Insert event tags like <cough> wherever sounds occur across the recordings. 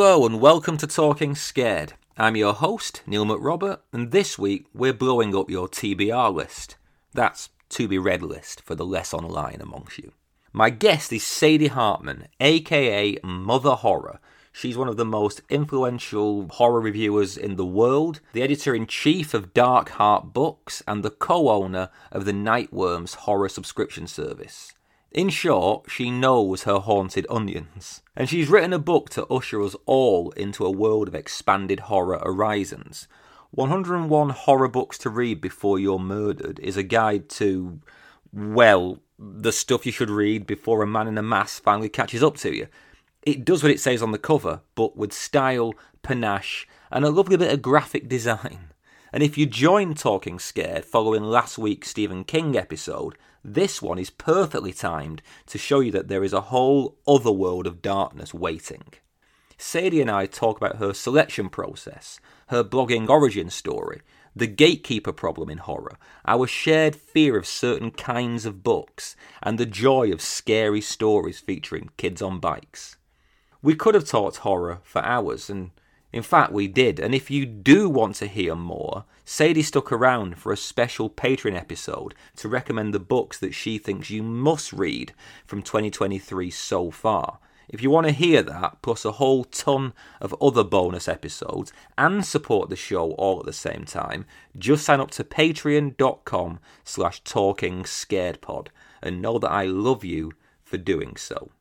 Hello and welcome to Talking Scared. I'm your host, Neil McRobert, and this week we're blowing up your TBR list. That's to be read list for the less online amongst you. My guest is Sadie Hartmann, aka Mother Horror. She's one of the most influential horror reviewers in the world, the editor in chief of Dark Hart Books, and the co owner of the Night Worms horror subscription service. In short, she knows her haunted onions. And she's written a book to usher us all into a world of expanded horror horizons. 101 Horror Books to Read Before You're Murdered is a guide to, well, the stuff you should read before a man in a mask finally catches up to you. It does what it says on the cover, but with style, panache, and a lovely bit of graphic design. And if you join Talking Scared following last week's Stephen King episode, this one is perfectly timed to show you that there is a whole other world of darkness waiting. Sadie and I talk about her selection process, her blogging origin story, the gatekeeper problem in horror, our shared fear of certain kinds of books, and the joy of scary stories featuring kids on bikes. We could have talked horror for hours, and in fact, we did. And if you do want to hear more, Sadie stuck around for a special Patreon episode to recommend the books that she thinks you must read from 2023 so far. If you want to hear that, plus a whole ton of other bonus episodes, and support the show all at the same time, just sign up to patreon.com slash talking scaredpod and know that I love you for doing so.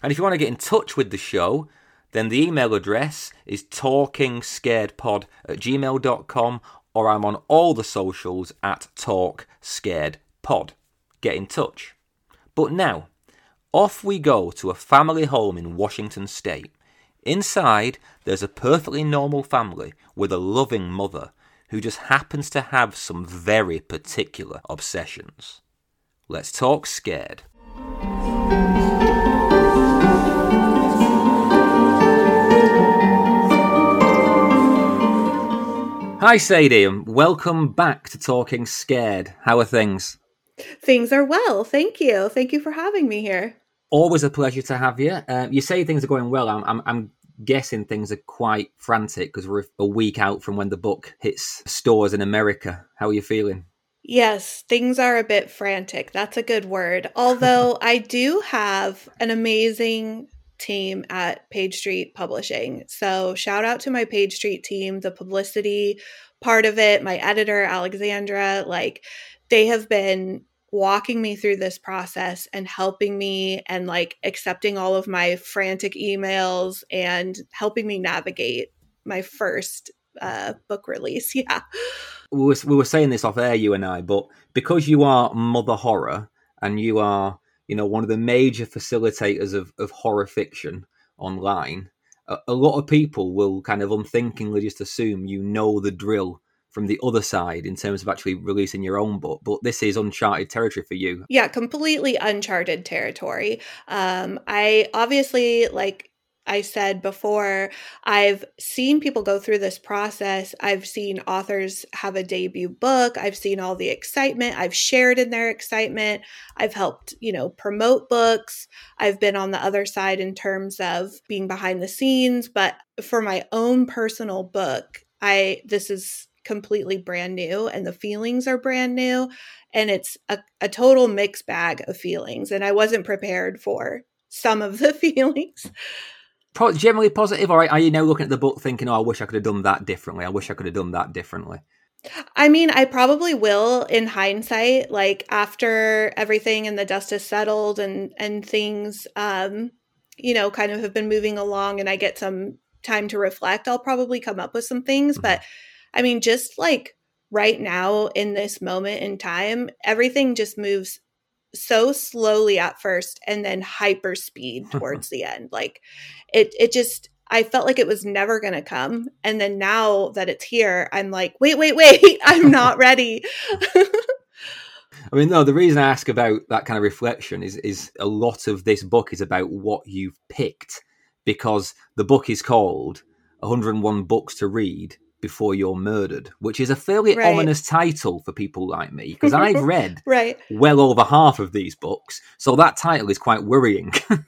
And if you want to get in touch with the show, then the email address is talkingscaredpod at gmail.com or I'm on all the socials at talkscaredpod. Get in touch. But now, off we go to a family home in Washington State. Inside, there's a perfectly normal family with a loving mother who just happens to have some very particular obsessions. Let's talk scared. Hi, Sadie, and welcome back to Talking Scared. How are things? Things are well. Thank you. Thank you for having me here. Always a pleasure to have you. Uh, you say things are going well. I'm, I'm, I'm guessing things are quite frantic because we're a week out from when the book hits stores in America. How are you feeling? Yes, things are a bit frantic. That's a good word. Although <laughs> I do have an amazing team at Page Street Publishing. So, shout out to my Page Street team, the publicity part of it, my editor, Alexandra. Like, they have been walking me through this process and helping me and like accepting all of my frantic emails and helping me navigate my first uh, book release. <laughs> Yeah. We were, we were saying this off air, you and I, but because you are Mother Horror and you are you know, one of the major facilitators of, of horror fiction online, a, a lot of people will kind of unthinkingly just assume you know the drill from the other side in terms of actually releasing your own book but this is uncharted territory for you. Yeah completely uncharted territory. Um i obviously like I said before, I've seen people go through this process. I've seen authors have a debut book. I've seen all the excitement. I've shared in their excitement. I've helped, you know, promote books. I've been on the other side in terms of being behind the scenes, but for my own personal book, I this is completely brand new and the feelings are brand new and it's a, a total mixed bag of feelings and I wasn't prepared for some of the <laughs> feelings generally positive, or are you now looking at the book thinking, "Oh, I wish I could have done that differently. I wish I could have done that differently." I mean, I probably will in hindsight, like after everything and the dust has settled and and things, um, you know, kind of have been moving along, and I get some time to reflect. I'll probably come up with some things, mm-hmm. but I mean, just like right now in this moment in time, everything just moves so slowly at first and then hyper speed <laughs> towards the end. Like it it just I felt like it was never going to come and then now that it's here I'm like wait wait wait <laughs> I'm not ready. <laughs> I mean no the reason I ask about that kind of reflection is is a lot of this book is about what you've picked because the book is called 101 books to read before you're murdered, which is a fairly right. ominous title for people like me because <laughs> I've read right. well over half of these books, so that title is quite worrying. <laughs>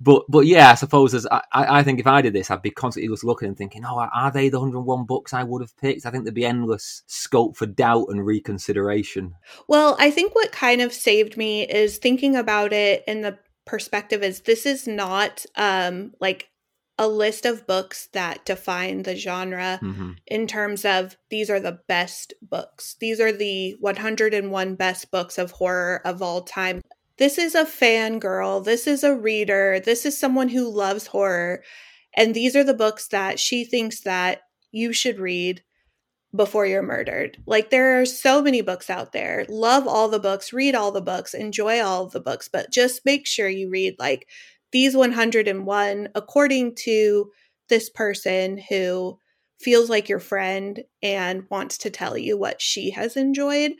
but but yeah, I suppose as I, I think if I did this, I'd be constantly just looking and thinking, oh, are they the 101 books I would have picked? I think there'd be endless scope for doubt and reconsideration. Well, I think what kind of saved me is thinking about it in the perspective is this is not um like a list of books that define the genre mm-hmm. in terms of these are the best books. These are the 101 best books of horror of all time. This is a fangirl. This is a reader. This is someone who loves horror. And these are the books that she thinks that you should read before you're murdered. Like there are so many books out there. Love all the books, read all the books, enjoy all the books, but just make sure you read like these 101 according to this person who feels like your friend and wants to tell you what she has enjoyed.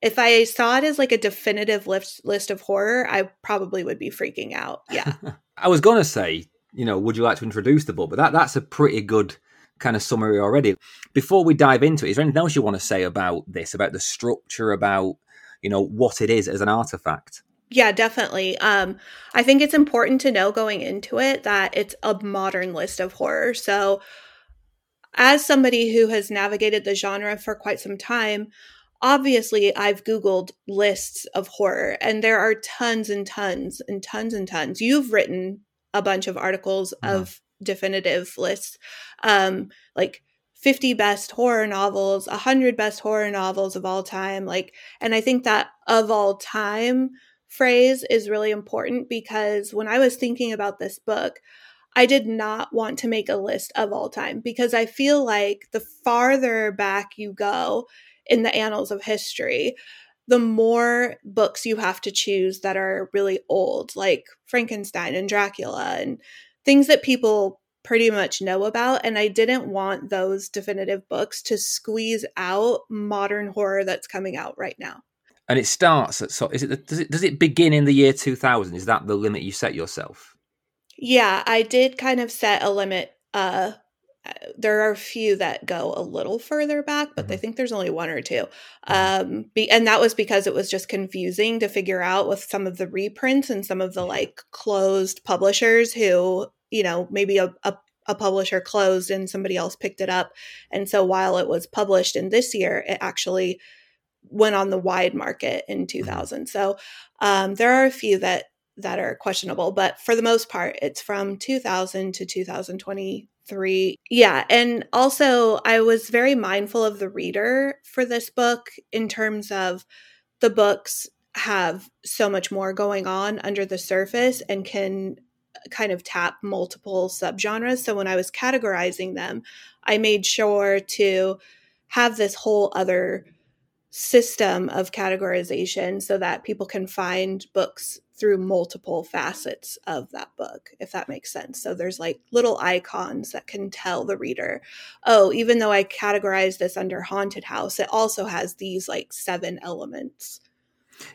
If I saw it as like a definitive list list of horror, I probably would be freaking out. Yeah. <laughs> I was going to say, you know, would you like to introduce the book? But that that's a pretty good kind of summary already. Before we dive into it, is there anything else you want to say about this, about the structure, about, you know, what it is as an artifact? Yeah, definitely. Um, I think it's important to know going into it that it's a modern list of horror. So, as somebody who has navigated the genre for quite some time, obviously I've Googled lists of horror, and there are tons and tons and tons and tons. You've written a bunch of articles mm-hmm. of definitive lists, um, like 50 best horror novels, 100 best horror novels of all time. Like, and I think that of all time, phrase is really important because when I was thinking about this book, I did not want to make a list of all time because I feel like the farther back you go in the annals of history, the more books you have to choose that are really old, like Frankenstein and Dracula and things that people pretty much know about. And I didn't want those definitive books to squeeze out modern horror that's coming out right now and it starts at so is it does it does it begin in the year 2000 is that the limit you set yourself yeah i did kind of set a limit uh there are a few that go a little further back but mm-hmm. i think there's only one or 2 mm-hmm. um be, and that was because it was just confusing to figure out with some of the reprints and some of the like closed publishers who you know maybe a, a a publisher closed and somebody else picked it up. And so while it was published in this year, it actually went on the wide market in mm-hmm. 2000. So um, there are a few that that are questionable, but for the most part, it's from 2000 to 2023. Yeah, and also I was very mindful of the reader for this book in terms of the books have so much more going on under the surface and can kind of tap multiple subgenres. So when I was categorizing them, I made sure to have this whole other system of categorization so that people can find books through multiple facets of that book, if that makes sense. So there's like little icons that can tell the reader, oh, even though I categorize this under haunted house, it also has these like seven elements.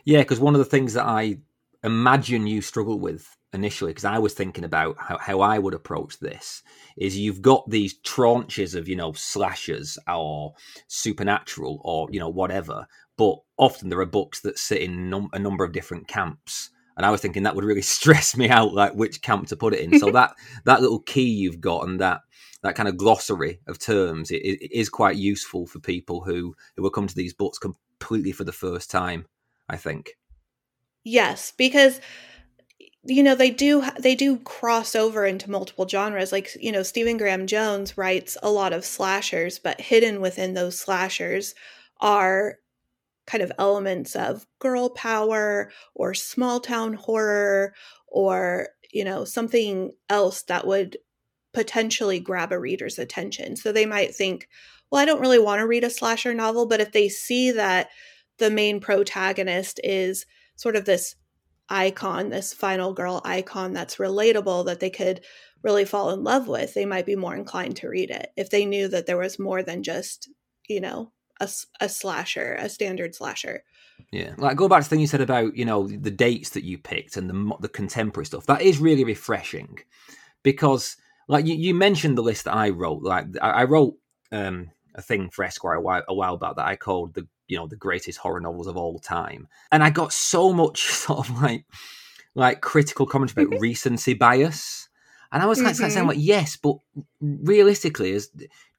Yeah, because one of the things that I imagine you struggle with initially because I was thinking about how, how I would approach this is you've got these tranches of you know slashers or supernatural or you know whatever but often there are books that sit in num- a number of different camps and I was thinking that would really <laughs> stress me out like which camp to put it in. So that that little key you've got and that that kind of glossary of terms it, it is quite useful for people who who will come to these books completely for the first time I think. Yes because you know they do they do cross over into multiple genres like you know stephen graham jones writes a lot of slashers but hidden within those slashers are kind of elements of girl power or small town horror or you know something else that would potentially grab a reader's attention. So they might think well i don't really want to read a slasher novel but if they see that the main protagonist is sort of this icon, this final girl icon that's relatable that they could really fall in love with, they might be more inclined to read it if they knew that there was more than just, you know, a, a slasher, a standard slasher. Yeah, like go back to the thing you said about you know the dates that you picked and the the contemporary stuff. That is really refreshing because like you, you mentioned the list that I wrote. Like I, I wrote um, a thing for Esquire a while, a while back that I called the you know the greatest horror novels of all time and i got so much <laughs> sort of like like critical commentary about mm-hmm. recency bias. And I was kind of saying, mm-hmm. like, yes, but realistically, is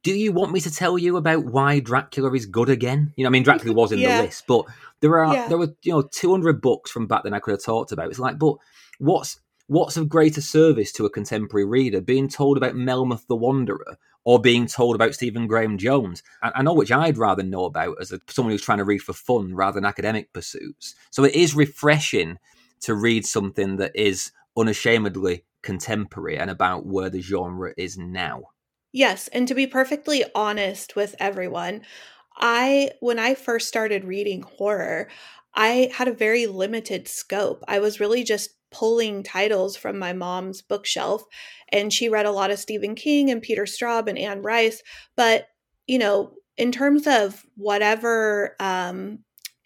do you want me to tell you about why Dracula is good again? You know, I mean, Dracula was in Yeah. the list, but there are Yeah. there were you know 200 books from back then I could have talked about. It's like, but what's what's of greater service to a contemporary reader being told about Melmoth the Wanderer or being told about Stephen Graham Jones? I, I know which I'd rather know about as a, someone who's trying to read for fun rather than academic pursuits. So it is refreshing to read something that is unashamedly contemporary and about where the genre is now. Yes, and to be perfectly honest with everyone, I when I first started reading horror, I had a very limited scope. I was really just pulling titles from my mom's bookshelf and she read a lot of Stephen King and Peter Straub and Anne Rice, but you know, in terms of whatever um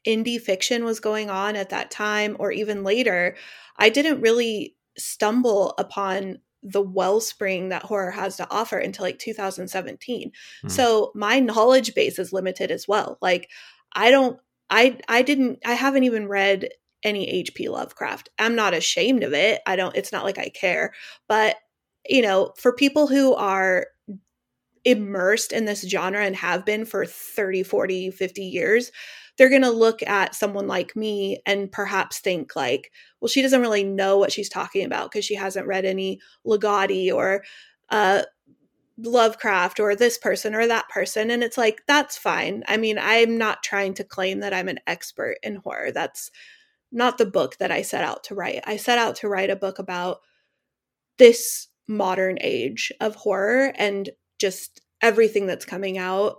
indie fiction was going on at that time or even later, I didn't really stumble upon the wellspring that horror has to offer until like 2017. Hmm. So my knowledge base is limited as well. Like I don't I I didn't I haven't even read any HP Lovecraft. I'm not ashamed of it. I don't it's not like I care. But you know, for people who are immersed in this genre and have been for 30, 40, 50 years, they're going to look at someone like me and perhaps think like, well, she doesn't really know what she's talking about because she hasn't read any Ligotti or uh, Lovecraft or this person or that person. And it's like, that's fine. I mean, I'm not trying to claim that I'm an expert in horror. That's not the book that I set out to write. I set out to write a book about this modern age of horror and just everything that's coming out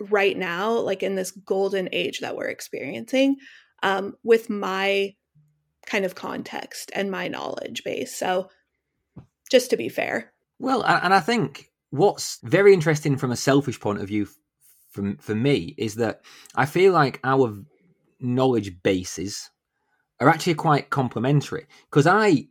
right now, like in this golden age that we're experiencing, um, with my kind of context and my knowledge base. So, just to be fair. Well, and I think what's very interesting from a selfish point of view from for me is that I feel like our knowledge bases are actually quite complementary because I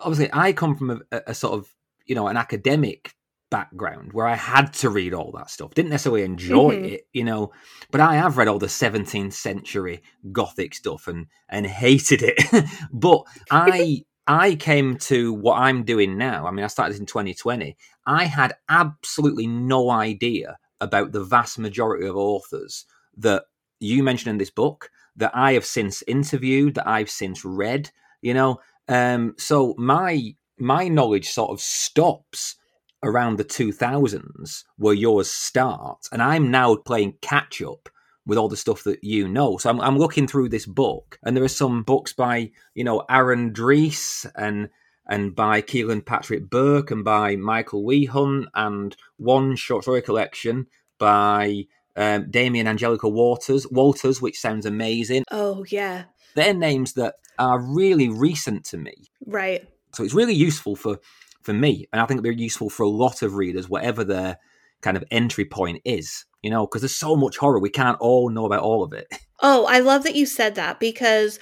obviously I come from a, a sort of you know an academic background where I had to read all that stuff. Didn't necessarily enjoy Mhm. it, you know, but I have read all the 17th century gothic stuff and and hated it. <laughs> but I <laughs> I came to what I'm doing now. I mean, I started this in 2020. I had absolutely no idea about the vast majority of authors that you mentioned in this book that I have since interviewed, that I've since read, you know. Um, so my my knowledge sort of stops around the 2000s where yours starts and i'm now playing catch up with all the stuff that you know so I'm, I'm looking through this book and there are some books by you know aaron Dries and and by Kealan patrick burke and by michael wehunt and one short story collection by um, damien angelica waters walters which sounds amazing Oh, yeah. they're names that are really recent to me Right. so it's really useful for for me, and I think they're useful for a lot of readers, whatever their kind of entry point is. You know, because there's so much horror, we can't all know about all of it. <laughs> Oh, I love that you said that because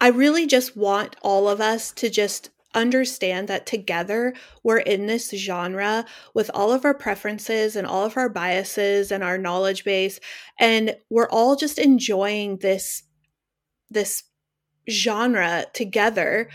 I really just want all of us to just understand that together we're in this genre with all of our preferences and all of our biases and our knowledge base and we're all just enjoying this this genre together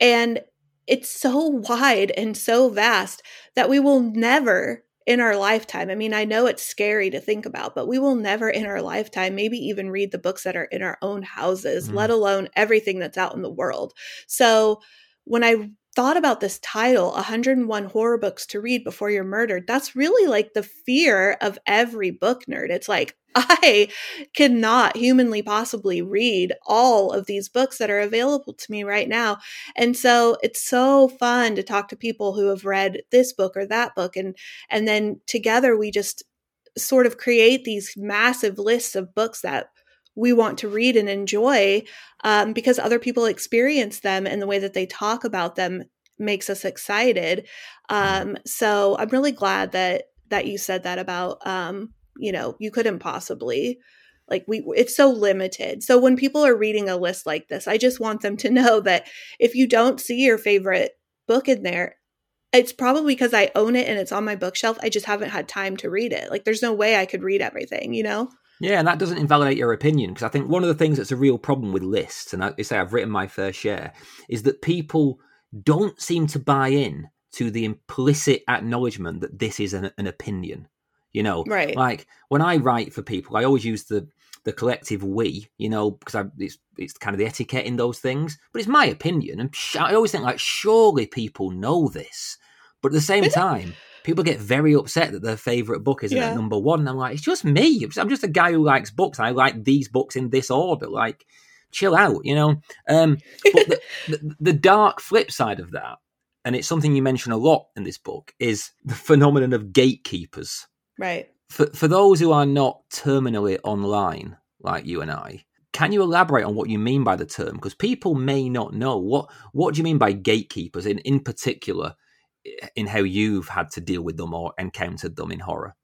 and it's so wide and so vast that we will never in our lifetime. I mean, I know it's scary to think about, but we will never in our lifetime maybe even read the books that are in our own houses, Mm. let alone everything that's out in the world. So when I thought about this title, 101 horror books to read before you're murdered, that's really like the fear of every book nerd. It's like, <laughs> I cannot humanly possibly read all of these books that are available to me right now. And so it's so fun to talk to people who have read this book or that book and and then together we just sort of create these massive lists of books that we want to read and enjoy um, because other people experience them and the way that they talk about them makes us excited. Um, so i'm really glad that that you said that about um, you know you couldn't possibly like we it's so limited. So when people are reading a list like this i just want them to <laughs> know that if you don't see your favorite book in there it's probably because i own it and it's on my bookshelf i just haven't had time to read it. Like there's no way i could read everything you know Yeah, and that doesn't invalidate your opinion because I think one of the things that's a real problem with lists, and I say I've written my fair share, is that people don't seem to buy in to the implicit acknowledgement that this is an, an opinion. You know, right? Like when I write for people, I always use the the collective we. You know, because I, it's it's kind of the etiquette in those things. But it's my opinion, and I always think like surely people know this. But at the same time, people get very upset that their favorite book isn't yeah. at number one. And I'm like, it's just me. I'm just a guy who likes books. I like these books in this order. Like, chill out, you know. Um, but the, <laughs> the, the dark flip side of that, and it's something you mention a lot in this book, is the phenomenon of gatekeepers. Right. For for those who are not terminally online like you and I, can you elaborate on what you mean by the term? Because people may not know what what do you mean by gatekeepers in in particular in how you've had to deal with them or encountered them in horror.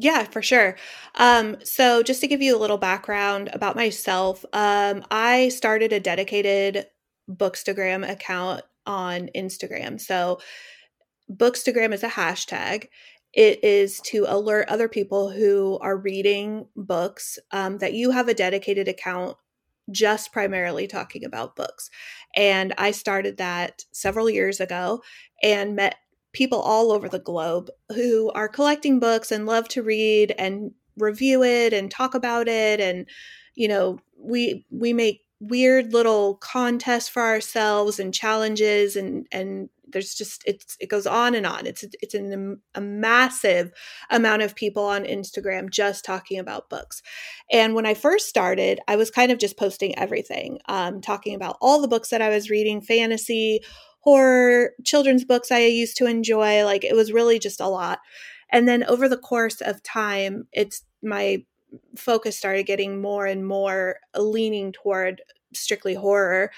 Yeah, for sure. Um, so, just to give you a little background about myself, um, I started a dedicated Bookstagram account on Instagram. So, Bookstagram is a hashtag. It is to alert other people who are reading books um, that you have a dedicated account just primarily talking about books. And I started that several years ago and met people all over the globe who are collecting books and love to read and review it and talk about it and you know we we make weird little contests for ourselves and challenges and and there's just it's it goes on and on. It's it's an, a massive amount of people on instagram just talking about books. And when i first started i was kind of just posting everything um, talking about all the books that i was reading fantasy horror children's books i used to enjoy like it was really just a lot. And then over the course of time it's my focus started getting more and more leaning toward strictly horror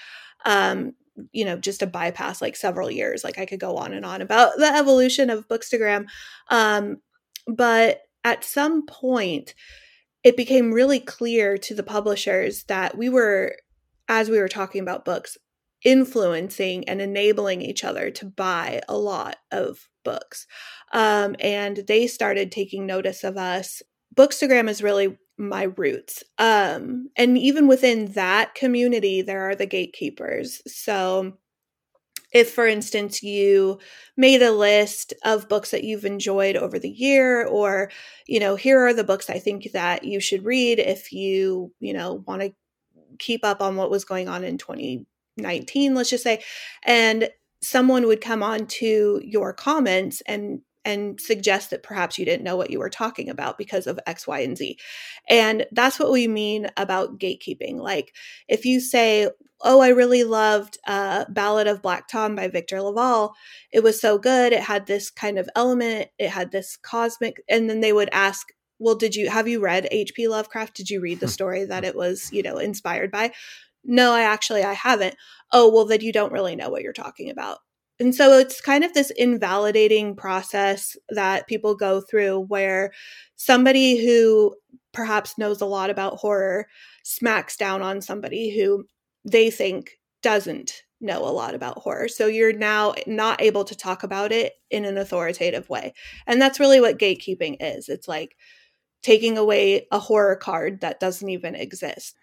um you know just to bypass like several years like i could go on and on about the evolution of bookstagram. Um but at some point it became really clear to the publishers that we were as we were talking about books influencing and enabling each other to buy a lot of books. Um, and they started taking notice of us. Bookstagram is really my roots. Um, and even within that community, there are the gatekeepers. So, if, for instance, you made a list of books that you've enjoyed over the year, or, you know, here are the books I think that you should read if you, you know, want to keep up on what was going on in 2019, let's just say, and someone would come on to your comments and and suggest that perhaps you didn't know what you were talking about because of X, Y, and Z. And that's what we mean about gatekeeping. Like if you say, Oh, I really loved uh, Ballad of Black Tom by Victor LaValle. It was so good. It had this kind of element. It had this cosmic. And then they would ask, well, did you have you read H.P. Lovecraft? Did you read the hmm. story that it was, you know, inspired by? No, I actually I haven't. Oh, well, then you don't really know what you're talking about. And so it's kind of this invalidating process that people go through where somebody who perhaps knows a lot about horror smacks down on somebody who they think doesn't know a lot about horror. So you're now not able to talk about it in an authoritative way. And that's really what gatekeeping is. It's like taking away a horror card that doesn't even exist.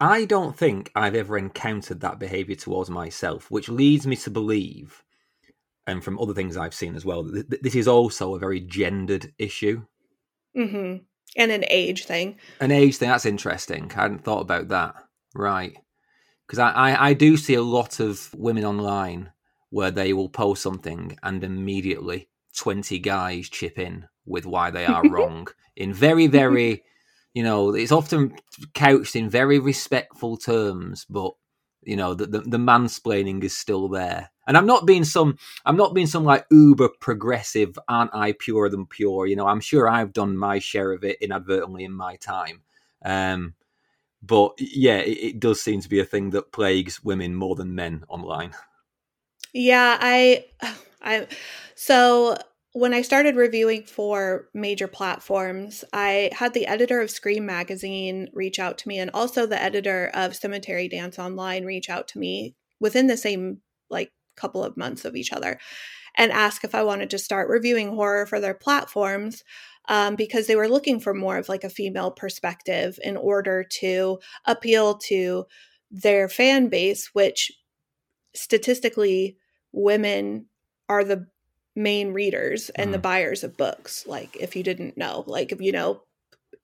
I don't think I've ever encountered that behavior towards myself, which leads me to believe, and from other things I've seen as well, that this is also a very gendered issue. Mm-hmm. And an age thing. An age thing. That's interesting. I hadn't thought about that. Right. Because I, I, I do see a lot of women online where they will post something and immediately 20 guys chip in with why they are <laughs> wrong in very, very you know, it's often couched in very respectful terms, but you know, the, the, the mansplaining is still there. And I'm not being some, I'm not being some like uber progressive, aren't I purer than pure? You know, I'm sure I've done my share of it inadvertently in my time. Um, but yeah, it, it does seem to be a thing that plagues women more than men online. Yeah, I, <sighs> I, so when I started reviewing for major platforms, I had the editor of Scream Magazine reach out to me and also the editor of Cemetery Dance Online reach out to me within the same like couple of months of each other and ask if I wanted to start reviewing horror for their platforms um, because they were looking for more of like a female perspective in order to appeal to their fan base, which statistically women are the main readers and mm. the buyers of books. Like if you didn't know, like if you know,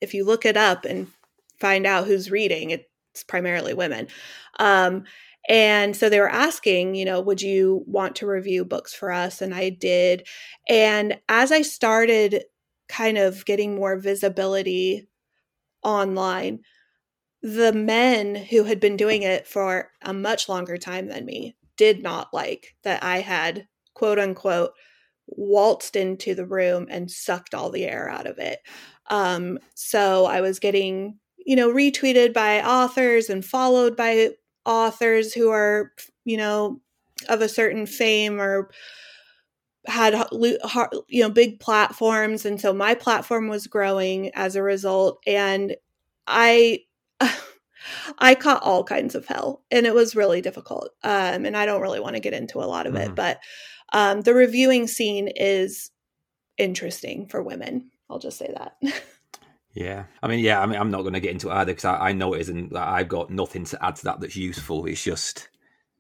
if you look it up and find out who's reading, it's primarily women. Um, and so they were asking, you know, would you want to review books for us? And I did. And as I started kind of getting more visibility online, the men who had been doing it for a much longer time than me did not like that I had, quote unquote, waltzed into the room and sucked all the air out of it. Um, so I was getting, you know, retweeted by authors and followed by authors who are, you know, of a certain fame or had you know big platforms and so my platform was growing as a result and i <laughs> i caught all kinds of hell and it was really difficult um and i don't really want to get into a lot of mm-hmm. it but um the reviewing scene is interesting for women i'll just say that <laughs> Yeah, I mean, yeah, I mean, I'm not going to get into it either because I, I, know it isn't. I've got nothing to add to that that's useful. It's just,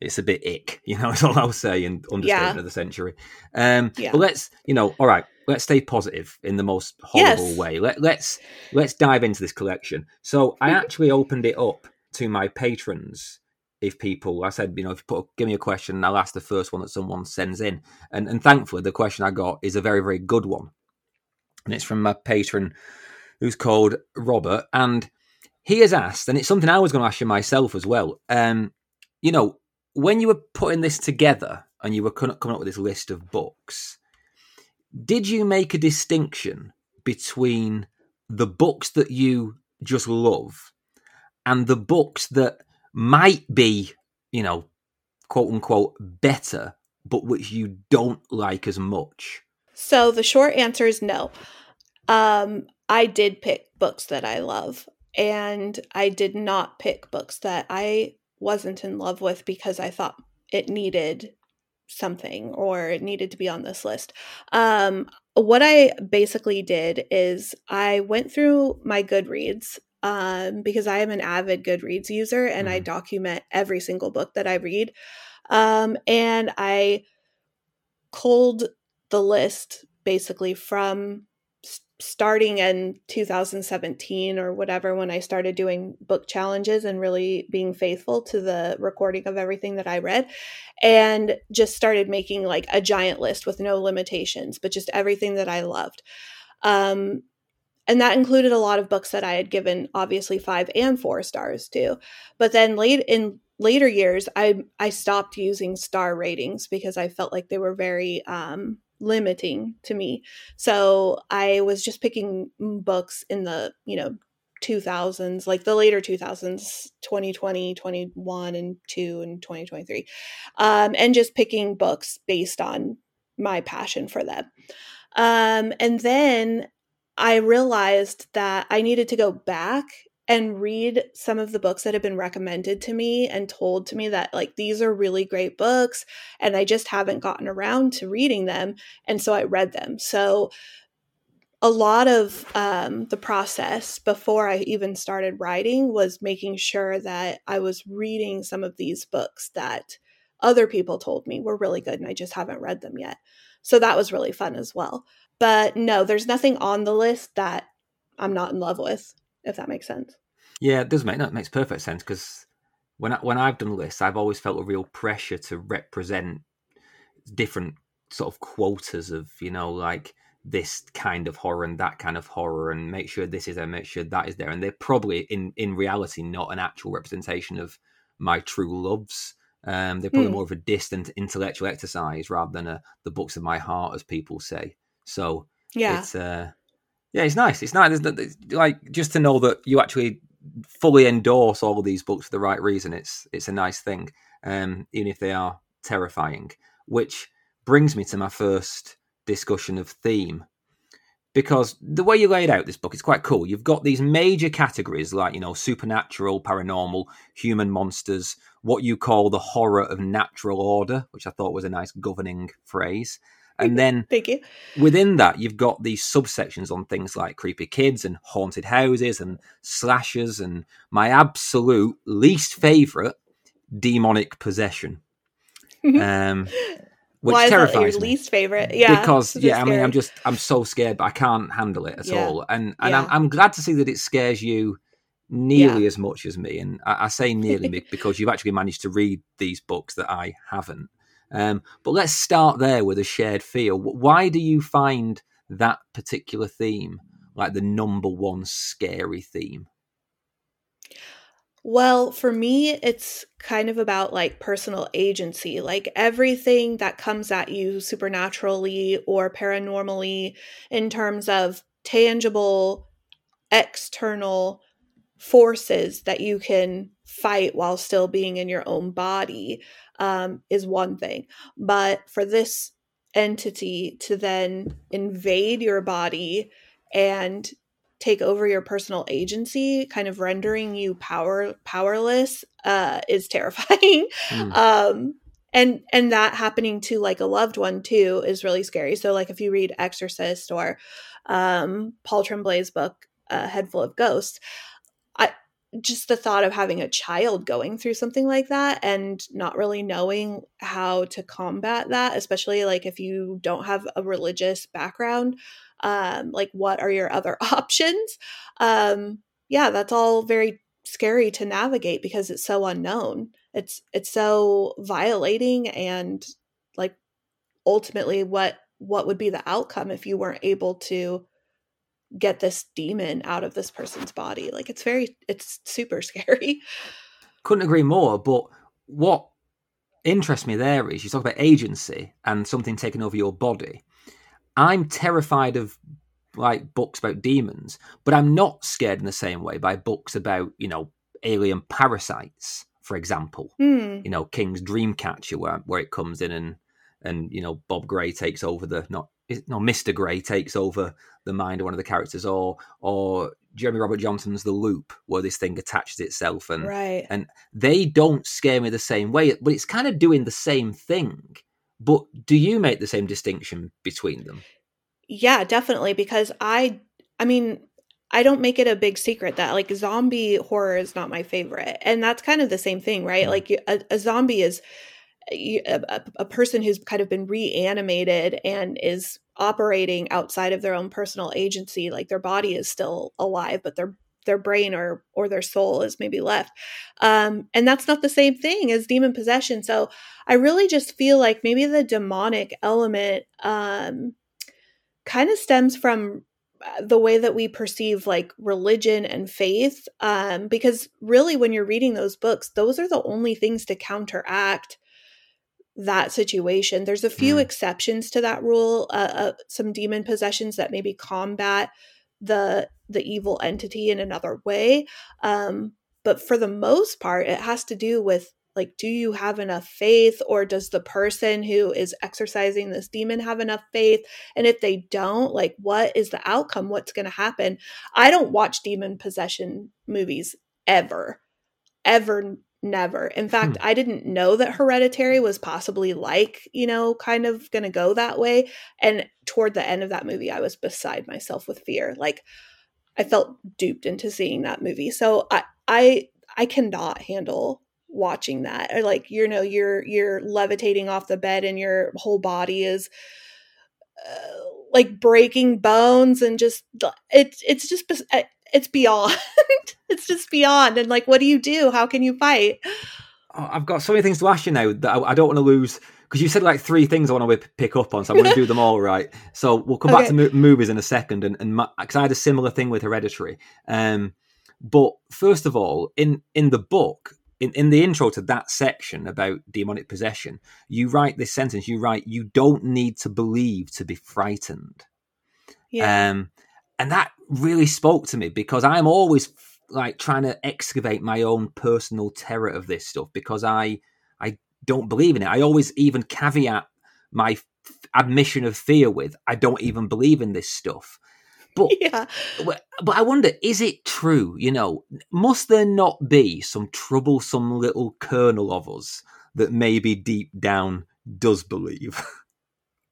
it's a bit ick, <laughs> you know. That's all I'll say in understatement yeah. of the century. Um, yeah. But let's, you know, all right, let's stay positive in the most horrible yes. way. Let, let's let's dive into this collection. So I mm-hmm. actually opened it up to my patrons. If people, I said, you know, if you put, give me a question, I'll ask the first one that someone sends in, and and thankfully the question I got is a very very good one, and it's from my patron who's called Robert, and he has asked, and it's something I was going to ask you myself as well. Um, you know, when you were putting this together and you were coming up with this list of books, did you make a distinction between the books that you just love and the books that might be, you know, quote unquote, better, but which you don't like as much? So the short answer is no. Um, I did pick books that I love, and I did not pick books that I wasn't in love with because I thought it needed something or it needed to be on this list. Um, what I basically did is I went through my Goodreads um, because I am an avid Goodreads user and I mm-hmm. document every single book that I read. Um, and I culled the list basically from starting in 2017 or whatever when I started doing book challenges and really being faithful to the recording of everything that I read and just started making like a giant list with no limitations but just everything that I loved. Um and that included a lot of books that I had given obviously 5 and 4 stars to. But then late in later years I I stopped using star ratings because I felt like they were very um limiting to me. So I was just picking books in the, you know, 2000s, like the later 2000s, 2020, 21, and 2, and 2023, um, and just picking books based on my passion for them. Um, and then I realized that I needed to go back and read some of the books that have been recommended to me and told to me that like these are really great books and I just haven't gotten around to reading them and so I read them. So a lot of um, the process before I even started writing was making sure that I was reading some of these books that other people told me were really good and I just haven't read them yet. So that was really fun as well. But no, there's nothing on the list that I'm not in love with if that makes sense. Yeah, it does make that makes perfect sense because when I, when I've done lists, I've always felt a real pressure to represent different sort of quotas of you know like this kind of horror and that kind of horror and make sure this is there, make sure that is there, and they're probably in in reality not an actual representation of my true loves. Um, they're probably mm. more of a distant intellectual exercise rather than a, the books of my heart, as people say. So yeah, it's uh, yeah, it's nice. It's nice. It's, like just to know that you actually fully endorse all of these books for the right reason. It's it's a nice thing, um, even if they are terrifying. Which brings me to my first discussion of theme, because the way you laid out this book is quite cool. You've got these major categories like you know supernatural, paranormal, human monsters, what you call the horror of natural order, which I thought was a nice governing phrase. And <laughs> then Thank you. within that, you've got these subsections on things like creepy kids and haunted houses and slashers, and my absolute least favorite, demonic possession. Um, <laughs> which Why terrifies your me least favorite? Yeah, because yeah, I mean, I'm just I'm so scared, but I can't handle it at Yeah. all. And and Yeah. I'm, I'm glad to see that it scares you nearly as much as me. And I, I say nearly <laughs> because you've actually managed to read these books that I haven't. Um, but let's start there with a shared fear. Why do you find that particular theme like the number one scary theme? Well, for me, it's kind of about like personal agency. Like everything that comes at you supernaturally or paranormally in terms of tangible external forces that you can fight while still being in your own body um, is one thing. But for this entity to then invade your body and take over your personal agency, kind of rendering you power powerless, uh, is <laughs> terrifying. Hmm. um, and and that happening to like a loved one too is really scary. So like if you read Exorcist or um, Paul Tremblay's book, uh, Head Full of Ghosts, I just the thought of having a child going through something like that and not really knowing how to combat that, especially like if you don't have a religious background, um, like what are your other <laughs> options? Um, yeah, that's all very scary to navigate because it's so unknown. It's it's so violating and like ultimately what what would be the outcome if you weren't able to get this demon out of this person's body like it's very it's super <laughs> scary Couldn't agree more. But what interests me there is you talk about agency and something taking over your body. I'm terrified of like books about demons, but I'm not scared in the same way by books about, you know, alien parasites, for example. Hmm. You know, King's Dreamcatcher, where where it comes in and and you know Bob Gray takes over the not no Mister Gray takes over the mind of one of the characters, or or Jeremy Robert Johnson's The Loop, where this thing attaches itself and right and they don't scare me the same way, but it's kind of doing the same thing. But do you make the same distinction between them? yeah definitely because i i mean i don't make it a big secret that like zombie horror is not my favorite and that's kind of the same thing right Mm. like a, a zombie is a, a, person who's kind of been reanimated and is operating outside of their own personal agency like their body is still alive but their their brain or or their soul is maybe left. Um and that's not the same thing as demon possession. So i really just feel like maybe the demonic element um kind of stems from uh, the way that we perceive like religion and faith. Um because really when you're reading those books those are the only things to counteract that situation. There's a few Mm. exceptions to that rule uh, uh, some demon possessions that maybe combat the the evil entity in another way um but for the most part it has to do with like do you have enough faith or does the person who is exercising this demon have enough faith? And if they don't like what is the outcome? What's going to happen? I don't watch demon possession movies ever ever never. In fact i didn't know that hereditary was possibly like you know kind of going to go that way. And toward the end of that movie i was beside myself with fear. Like i felt duped into seeing that movie. So i i i cannot handle watching that. Or like you know you're you're levitating off the bed and your whole body is uh, like breaking bones and just it's it's just uh, it's beyond <laughs> it's just beyond and like what do you do how can you fight Oh, I've got so many things to ask you now that I, I don't want to lose because you said like three things I want to pick up on, so I'm going to do them all right. So we'll come back to mo- movies in a second, and and because I had a similar thing with Hereditary. Um, but first of all, in in the book, in in the intro to that section about demonic possession, you write this sentence. You write, "You don't need to believe to be frightened." yeah Um, and that really spoke to me because I'm always like trying to excavate my own personal terror of this stuff because I I don't believe in it. I always even caveat my f- admission of fear with I don't even believe in this stuff. But <laughs> yeah but I wonder, is it true? You know, must there not be some troublesome little kernel of us that maybe deep down does believe? <laughs>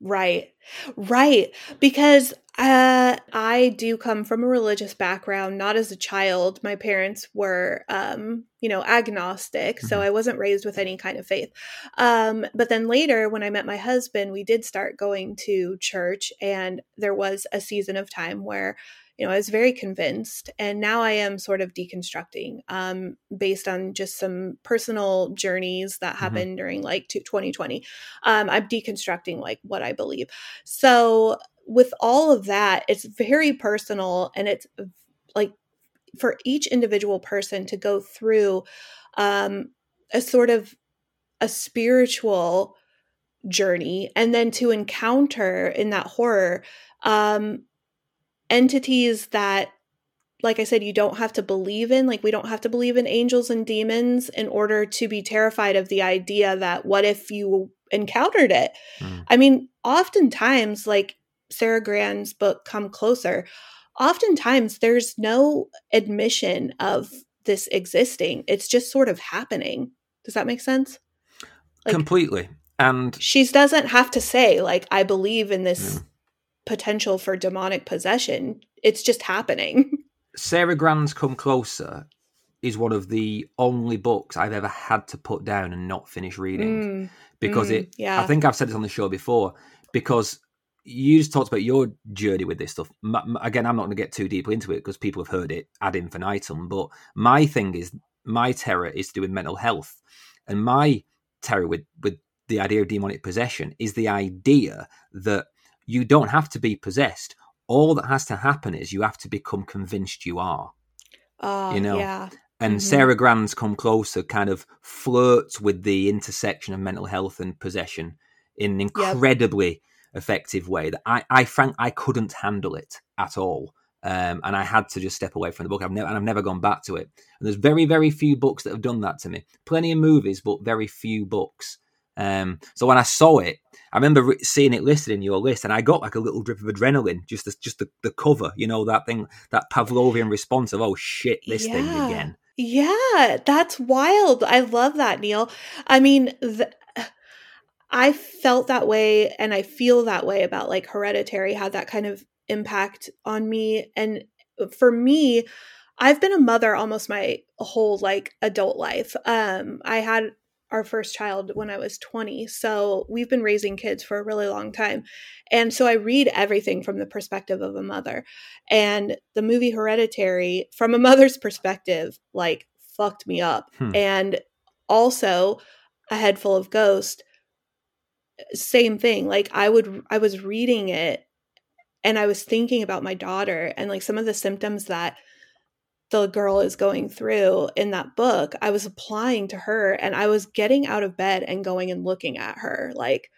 Right. Right. Because uh, I do come from a religious background, not as a child. My parents were, um, you know, agnostic, mm-hmm. so I wasn't raised with any kind of faith. Um, but then later, when I met my husband, we did start going to church, and there was a season of time where you know, I was very convinced. And now I am sort of deconstructing um, based on just some personal journeys that mm-hmm. happened mm-hmm. during like 2020. Um, I'm deconstructing like what I believe. So, with all of that, it's very personal and it's like for each individual person to go through um, a sort of a spiritual journey and then to encounter in that horror um, entities that like I said, you don't have to believe in. Like, we don't have to believe in angels and demons in order to be terrified of the idea that what if you encountered it? Mm. I mean, oftentimes, like Sara Gran's book, Come Closer, oftentimes there's no admission of this existing. It's just sort of happening. Does that make sense? Like, Completely. And she doesn't have to say, like, I believe in this. Yeah potential for demonic possession. It's just happening. <laughs> Sara Gran's Come Closer is one of the only books I've ever had to put down and not finish reading mm, because mm, it. Yeah. I think I've said this on the show before because you just talked about your journey with this stuff. again, I'm not going to get too deeply into it because people have heard it ad infinitum. But my thing is, my terror is to do with mental health, and my terror with with the idea of demonic possession is the idea that you don't have to be possessed. All that has to happen is you have to become convinced you are. Uh, you know? Yeah. And mm-hmm. Sara Gran's Come Closer kind of flirts with the intersection of mental health and possession in an incredibly yep. effective way that I, I frank I couldn't handle it at all. Um, and I had to just step away from the book. I've never and I've never gone back to it. And there's very, very few books that have done that to me. Plenty of movies, but very few books. Um, so when I saw it, I remember seeing it listed in your list, and I got like a little drip of adrenaline just the, just the, the cover, you know, that thing, that Pavlovian response of "Oh shit, this yeah. thing again." Yeah, that's wild. I love that, Neil. I mean, I felt that way, and I feel that way about like Hereditary had that kind of impact on me, and for me. I've been a mother almost my whole like adult life. Um, I had our first child when I was 20. So we've been raising kids for a really long time. And so I read everything from the perspective of a mother. And the movie Hereditary, from a <laughs> mother's perspective, like fucked me up. Hmm. And also a head full of ghosts, same thing. Like I would, I was reading it and I was thinking about my daughter and like some of the symptoms that the girl is going through in that book, I was applying to her and I was getting out of bed and going and looking at her like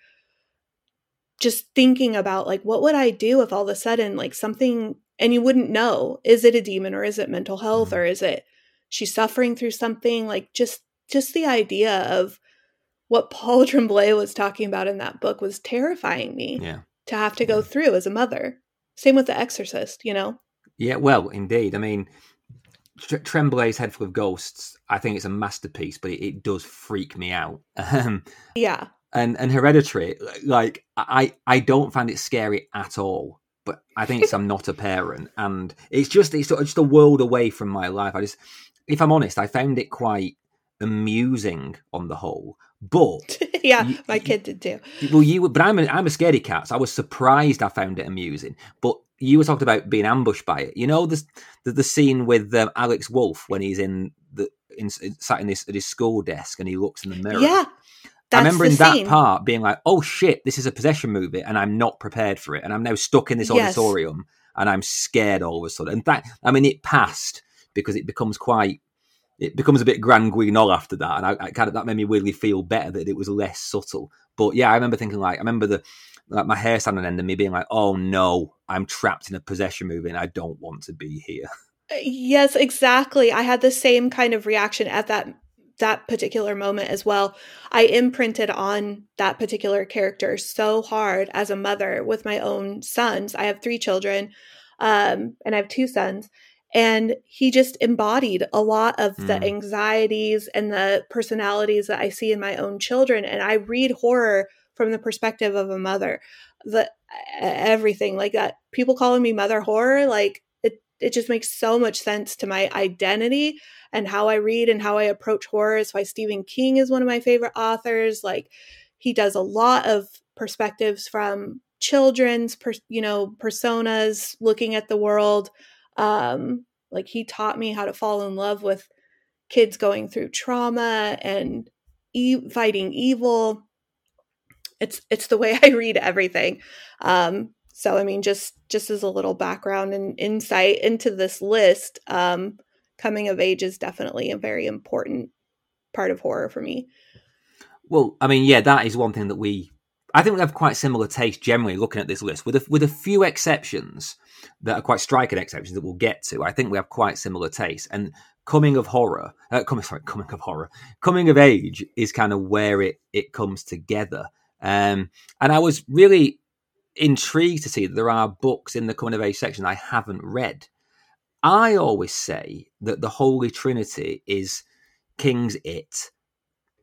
just thinking about like what would I do if all of a sudden like something and you wouldn't know is it a demon or is it mental health mm-hmm. or is it she's suffering through something like just just the idea of what Paul <laughs> Tremblay was talking about in that book was terrifying me. Yeah. To have to go through as a mother. Same with The Exorcist, you know? Yeah, well, indeed. I mean, Tremblay's Head Full of Ghosts, I think it's a masterpiece, but it, it does freak me out. <laughs> Um, yeah. And and Hereditary, like I I don't find it scary at all. But I think it's I'm not a parent, and it's just it's just a world away from my life. I just, if I'm honest, I found it quite amusing on the whole. But <laughs> yeah, you, my kid did too. Well, you but I'm a, I'm a scaredy cat. So I was surprised I found it amusing. But you were talking about being ambushed by it. You know, the the, the scene with um, Alex Wolff when he's in the in, sat in this at his school desk and he looks in the mirror. Yeah. I remember in scene. that part being like, "Oh shit, this is a possession movie," and I'm not prepared for it, and I'm now stuck in this yes. auditorium, and I'm scared all of a sudden. And that, I mean, it passed because it becomes quite, it becomes a bit grand guignol after that, and I, I kind of that made me weirdly feel better that it was less subtle. But yeah, I remember thinking like, I remember the like my hair standing on end and me being like, oh no, I'm trapped in a possession movie and I don't want to be here. <laughs> Uh, yes, exactly. I had the same kind of reaction at that that particular moment as well. I imprinted on that particular character so hard as a mother with my own sons. I have three children, um, and I have two sons. And he just embodied a lot of mm. the anxieties and the personalities that I see in my own children. And I read horror from the perspective of a mother the everything like that. People calling me mother horror, like it, it just makes so much sense to my identity and how I read and how I approach horror. is why Stephen King is one of my favorite authors. Like he does a lot of perspectives from children's, per, you know, personas, looking at the world. Um, like he taught me how to fall in love with kids going through trauma and e- fighting evil. It's it's the way <laughs> I read everything. Um, so I mean, just just as a little background and insight into this list, um, coming of age is definitely a very important part of horror for me. Well, I mean, yeah, that is one thing that we I think we have quite similar taste generally looking at this list, with a, with a few exceptions that are quite striking exceptions that we'll get to. I think we have quite similar taste, and coming of horror, uh, coming sorry, coming of horror, coming of age is kind of where it it comes together. Um, and I was really intrigued to see that there are books in the coming of age section I haven't read. I always say that the Holy Trinity is King's It,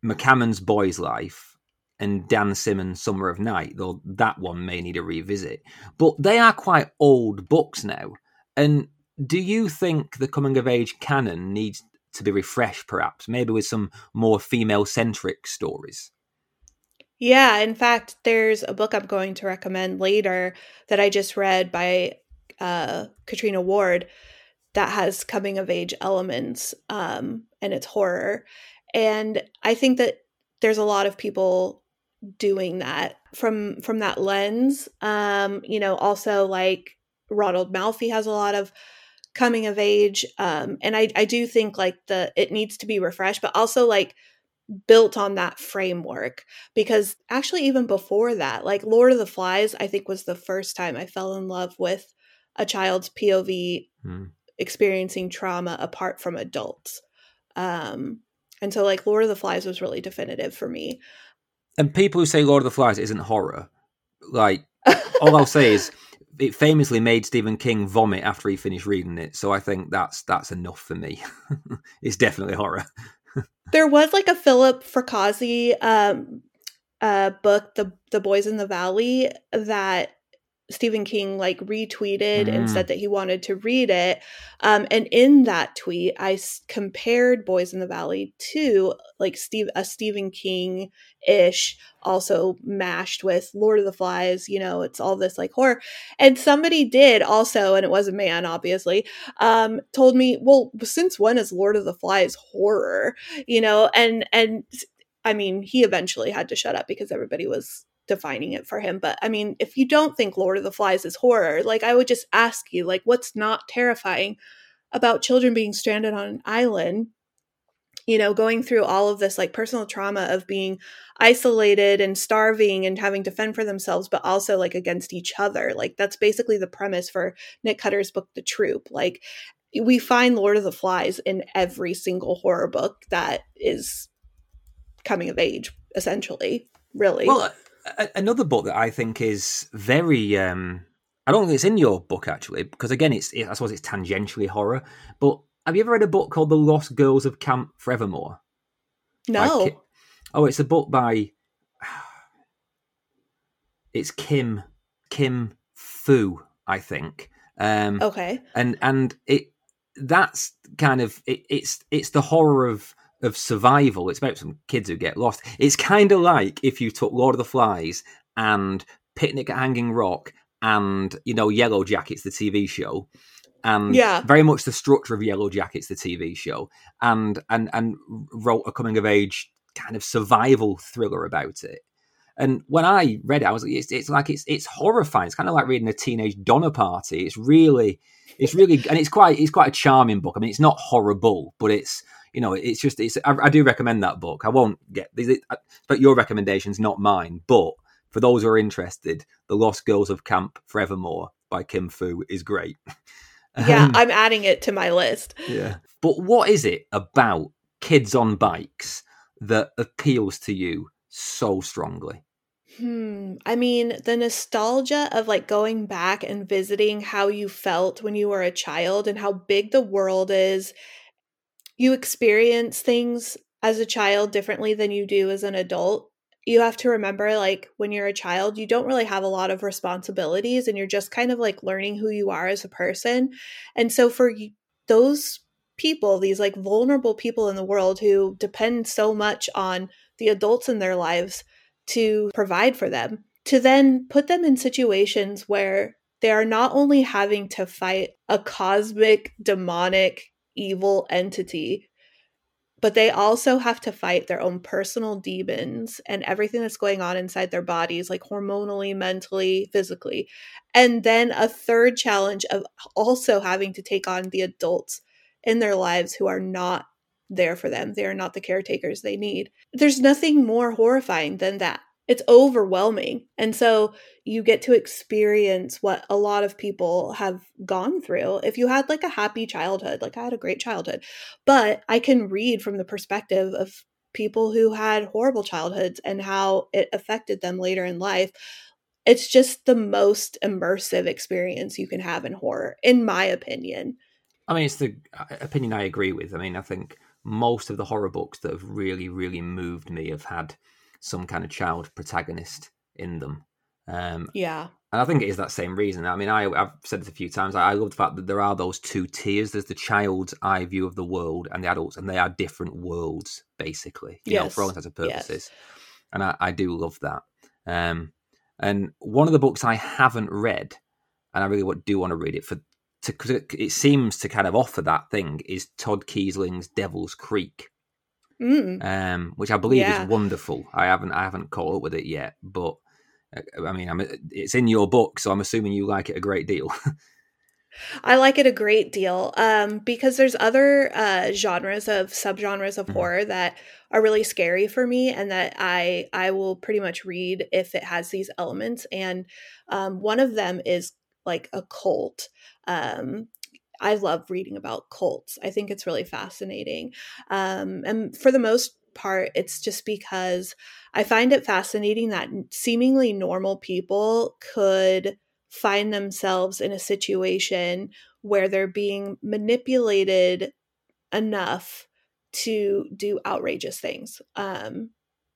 McCammon's Boy's Life, and Dan Simmons' Summer of Night, though that one may need a revisit. But they are quite old books now. And do you think the coming of age canon needs to be refreshed, perhaps, maybe with some more female centric stories? Yeah, in fact, there's a book I'm going to recommend later that I just read by uh, Catriona Ward that has coming of age elements um, and it's horror. And I think that there's a lot of people doing that from from that lens. Um, you know, also like Ronald Malfi has a lot of coming of age um and i i do think like the it needs to be refreshed but also like built on that framework because actually even before that like lord of the flies i think was the first time i fell in love with a child's pov hmm. experiencing trauma apart from adults um and so like lord of the flies was really definitive for me and people who say lord of the flies isn't horror like <laughs> all i'll say is it famously made Stephen King vomit after he finished reading it. So I think that's that's enough for me. <laughs> it's definitely horror. There was like a Philip Fracassi um, uh, book, the the Boys in the Valley, that Stephen King like retweeted mm. and said that he wanted to read it. Um, and in that tweet, I s- compared Boys in the Valley to like Steve a Stephen King ish, also mashed with Lord of the Flies. You know, it's all this like horror. And somebody did also, and it was a man, obviously, um, told me, well, since when is Lord of the Flies horror? You know, and and I mean, he eventually had to shut up because everybody was defining it for him. But I mean, if you don't think Lord of the Flies is horror, like I would just ask you, like, what's not terrifying about children being stranded on an island? You know, going through all of this like personal trauma of being isolated and starving and having to fend for themselves, but also like against each other. Like that's basically the premise for Nick Cutter's book, The Troop. Like we find Lord of the Flies in every single horror book that is coming of age, essentially. Really. Well, another book that I think is very. Um, I don't think it's in your book actually, because again, it's I suppose it's tangentially horror. But have you ever read a book called The Lost Girls of Camp Forevermore? No. Oh, it's a book by. <sighs> It's Kim Kim Fu, I think. Um, okay. And and it that's kind of it, it's it's the horror of of survival. It's about some kids who get lost. It's kind of like if you took Lord of the Flies and Picnic at Hanging Rock and you know Yellow Jackets, the TV show, and yeah. very much the structure of Yellow Jackets, the TV show, and and and wrote a coming of age kind of survival thriller about it. And when I read it, I was like, it's, it's like it's it's horrifying. It's kind of like reading a teenage Donner Party. It's really, it's really, and it's quite it's quite a charming book. I mean, it's not horrible, but it's you know, it's just it's. I, I do recommend that book. I won't get these, but your recommendations, not mine. But for those who are interested, The Lost Girls of Camp Forevermore by Kim Fu is great. <laughs> Yeah, um, I'm adding it to my list. Yeah. But what is it about kids on bikes that appeals to you so strongly? Hmm. I mean, the nostalgia of like going back and visiting how you felt when you were a child and how big the world is you experience things as a child differently than you do as an adult you have to remember like when you're a child you don't really have a lot of responsibilities and you're just kind of like learning who you are as a person. And so for those people these like vulnerable people in the world who depend so much on the adults in their lives to provide for them to then put them in situations where they are not only having to fight a cosmic demonic evil entity but they also have to fight their own personal demons and everything that's going on inside their bodies, like hormonally, mentally, physically. And then a third challenge of also having to take on the adults in their lives who are not there for them. They are not the caretakers they need. There's nothing more horrifying than that it's overwhelming. And so you get to experience what a lot of people have gone through. If you had like a happy childhood, like I had a great childhood, but I can read from the perspective of people who had horrible childhoods and how it affected them later in life. It's just the most immersive experience you can have in horror, in my opinion. I mean, it's the uh, opinion I agree with. I mean, I think most of the horror books that have really, really moved me have had some kind of child protagonist in them. Um, yeah. And I think it is that same reason. I mean, I, have said this a few times. I, I, love the fact that there are those two tiers. There's the child's eye view of the world and the adults, and they are different worlds, basically, you yes. know, for all intents and purposes. Yes. And I, I, do love that. Um, and one of the books I haven't read, and I really do want to read it for, because it, it seems to kind of offer that thing, is Todd Kiesling's Devil's Creek mm. um, which I believe yeah. is wonderful. I haven't I haven't caught up with it yet, but uh, I mean, I'm, it's in your book, so I'm assuming you like it a great deal. <laughs> I like it a great deal um, because there's other uh, genres of subgenres of mm-hmm. horror that are really scary for me, and that I I will pretty much read if it has these elements. And um, one of them is like a cult. Um, I love reading about cults. I think it's really fascinating. Um, and for the most part, it's just because I find it fascinating that seemingly normal people could find themselves in a situation where they're being manipulated enough to do outrageous things um,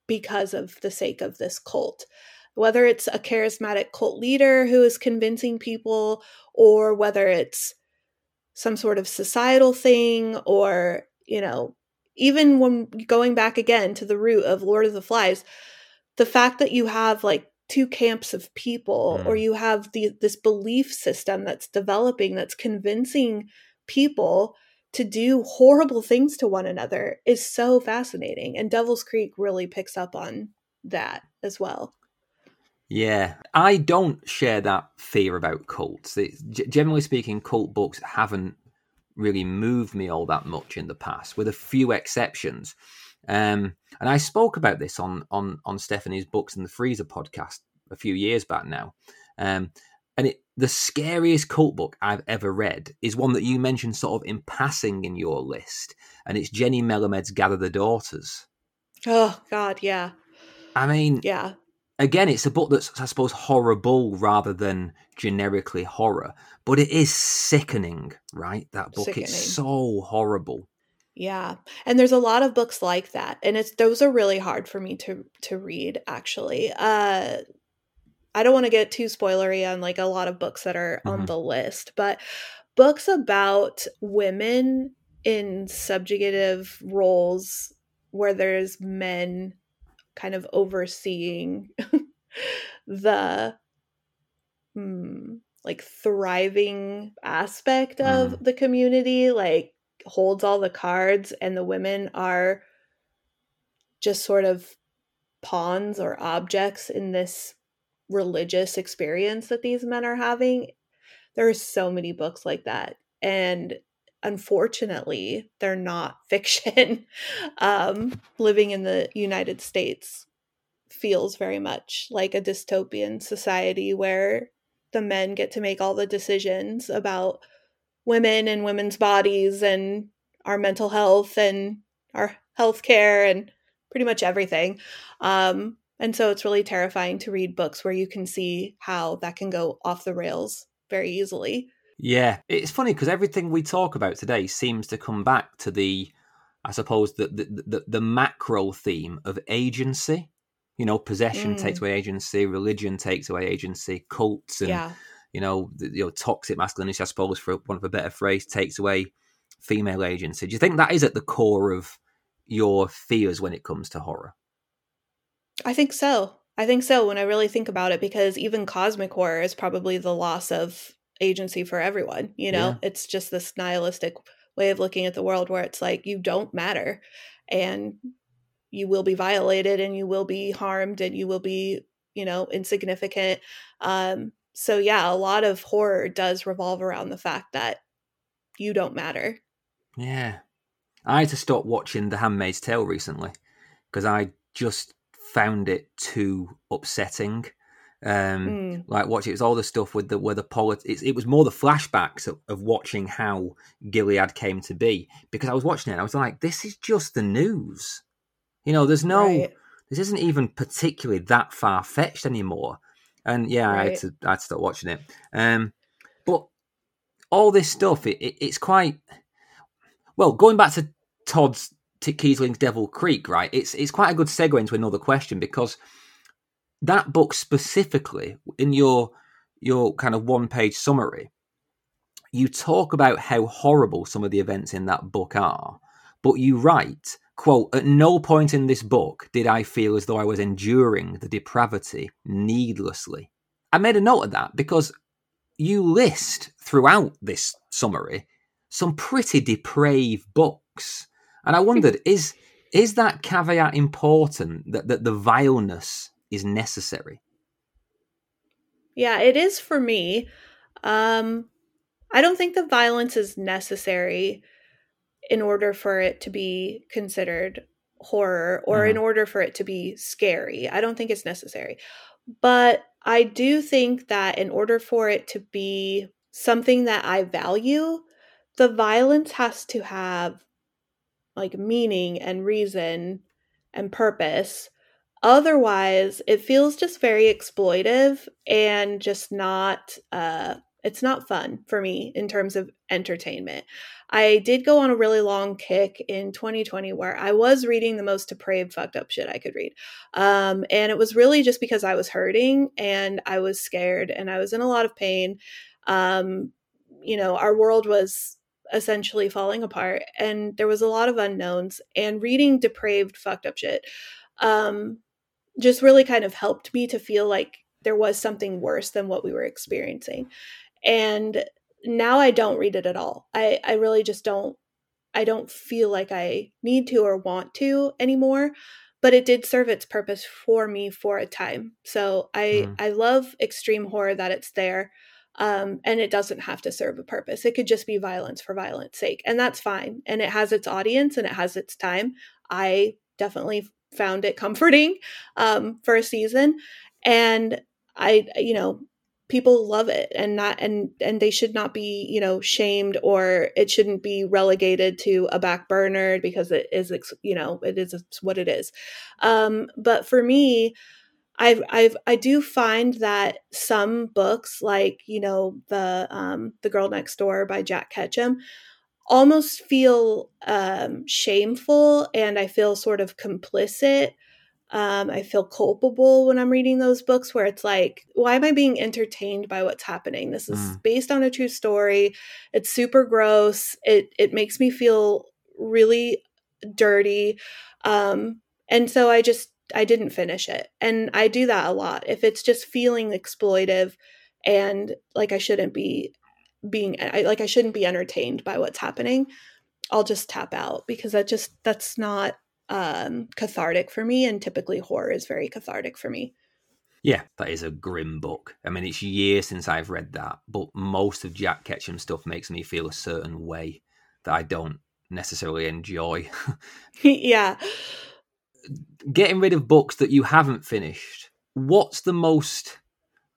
because of the sake of this cult. Whether it's a charismatic cult leader who is convincing people, or whether it's some sort of societal thing or, you know, even when going back again to the root of Lord of the Flies, the fact that you have like two camps of people mm. or you have the this belief system that's developing that's convincing people to do horrible things to one another is so fascinating and Devil's Creek really picks up on that as well. Yeah, I don't share that fear about cults. It, generally speaking, cult books haven't really moved me all that much in the past, with a few exceptions. Um, and I spoke about this on on on Stephanie's books in the Freezer podcast a few years back now. Um, and it, the scariest cult book I've ever read is one that you mentioned sort of in passing in your list, and it's Jennie Melamed's Gather the Daughters. Oh God, yeah. I mean, yeah again, it's a book that's, I suppose, horrible rather than generically horror, but it is sickening, right? That book, sickening. it's so horrible. Yeah. And there's a lot of books like that. And it's those are really hard for me to to read actually. Uh I don't want to get too spoilery on like a lot of books that are mm-hmm. on the list, but books about women in subjugative roles where there's men kind of overseeing <laughs> the hmm, like thriving aspect of mm. the community like holds all the cards and the women are just sort of pawns or objects in this religious experience that these men are having there are so many books like that and unfortunately they're not <laughs> fiction. Um, living in the united states feels very much like a dystopian society where the men get to make all the decisions about women and women's bodies and our mental health and our health care and pretty much everything. Um, and so it's really terrifying to read books where you can see how that can go off the rails very easily yeah, it's funny because everything we talk about today seems to come back to the, I suppose, the the, the, the macro theme of agency. You know, possession mm. takes away agency, religion takes away agency, cults and yeah. you know, the, you know, toxic masculinity, I suppose, for one of a better phrase, takes away female agency. Do you think that is at the core of your fears when it comes to horror? I think so. I think so when I really think about it, because even cosmic horror is probably the loss of agency for everyone. You know, yeah. it's just this nihilistic way of looking at the world where it's like you don't matter and you will be violated and you will be harmed and you will be, you know, insignificant. Um, so, yeah, a lot of horror does revolve around the fact that you don't matter. Yeah. I had to stop watching The Handmaid's Tale recently because I just found it too upsetting. Um, mm. Like watching it's all the stuff with the where the politics. It was more the flashbacks of, of, watching how Gilead came to be because I was watching it. I was like, this is just the news. You know, there's no. Right. This isn't even particularly that far fetched anymore. And yeah, right. I had to I had to start watching it. Um, but all this stuff, it, it, it's quite well. Going back to Todd's T- Kiesling's Devil Creek, right? It's it's quite a good segue into another question because that book specifically, in your your kind of one page summary, you talk about how horrible some of the events in that book are, but you write, quote, at no point in this book did I feel as though I was enduring the depravity needlessly. I made a note of that because you list throughout this summary some pretty depraved books and I wondered, is is that caveat important that, that the vileness is necessary? Yeah, it is for me. Um, I don't think the violence is necessary in order for it to be considered horror or mm. in order for it to be scary. I don't think it's necessary. But I do think that in order for it to be something that I value, the violence has to have like meaning and reason and purpose. Otherwise, it feels just very exploitive and just not uh it's not fun for me in terms of entertainment. I did go on a really long kick in 2020 where I was reading the most depraved, fucked up shit I could read. Um, and it was really just because I was hurting and I was scared and I was in a lot of pain. Um, you know, our world was essentially falling apart and there was a lot of unknowns and reading depraved fucked up shit um just really kind of helped me to feel like there was something worse than what we were experiencing and now i don't read it at all i i really just don't i don't feel like i need to or want to anymore but it did serve its purpose for me for a time so i mm. i love extreme horror that it's there um, and it doesn't have to serve a purpose. It could just be violence for violence sake, and that's fine. And it has its audience and it has its time. I definitely found it comforting um, for a season, and I, you know, people love it and not and and they should not be you know shamed or it shouldn't be relegated to a back burner because it is you know it is what it is. Um but for me I've I've I do find that some books like you know the um, the Girl Next Door by Jack Ketchum almost feel um, shameful and I feel sort of complicit. Um, I feel culpable when I'm reading those books where it's like, why am I being entertained by what's happening? This is mm. based on a true story. It's super gross. It it makes me feel really dirty. Um, and so I just I didn't finish it. And I do that a lot. If it's just feeling exploitive and like I shouldn't be being I, like I shouldn't be entertained by what's happening, I'll just tap out because that just that's not um cathartic for me and typically horror is very cathartic for me. Yeah, that is a grim book. I mean, it's years since I've read that, but most of Jack Ketchum stuff makes me feel a certain way that I don't necessarily enjoy. <laughs> yeah getting rid of books that you haven't finished, what's the most,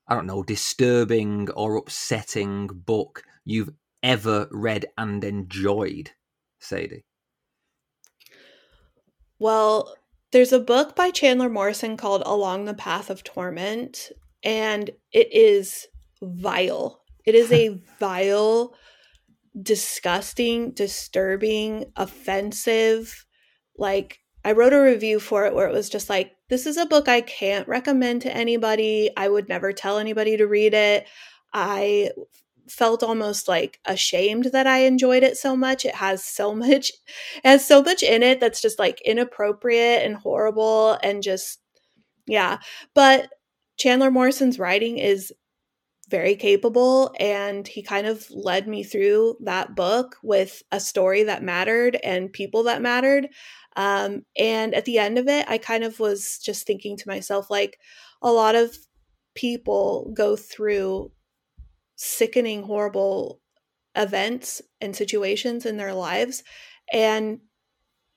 I don't know, disturbing or upsetting book you've ever read and enjoyed, Sadie? Well, there's a book by Chandler Morrison called Along the Path of Torment, and it is vile. It is a <laughs> vile, disgusting, disturbing, offensive, like I wrote a review for it where it was just like, this is a book I can't recommend to anybody. I would never tell anybody to read it. I felt almost like ashamed that I enjoyed it so much. It has so <laughs> much it has so much in it that's just like inappropriate and horrible and just yeah. But Chandler Morrison's writing is very capable and he kind of led me through that book with a story that mattered and people that mattered um, and at the end of it i kind of was just thinking to myself like a lot of people go through sickening horrible events and situations in their lives and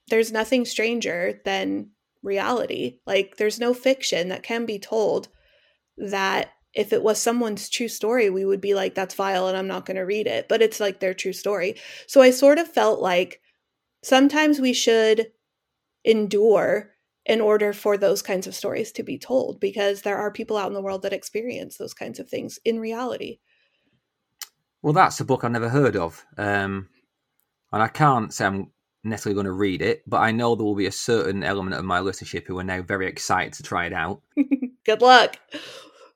there's nothing stranger than reality like there's no fiction that can be told that if it was someone's true story, we would be like, that's vile and I'm not going to read it. But it's like their true story. So I sort of felt like sometimes we should endure in order for those kinds of stories to be told because there are people out in the world that experience those kinds of things in reality. Well, that's a book I've never heard of. Um, and I can't say I'm necessarily going to read it, but I know there will be a certain element of my listenership who are now very excited to try it out. <laughs> Good luck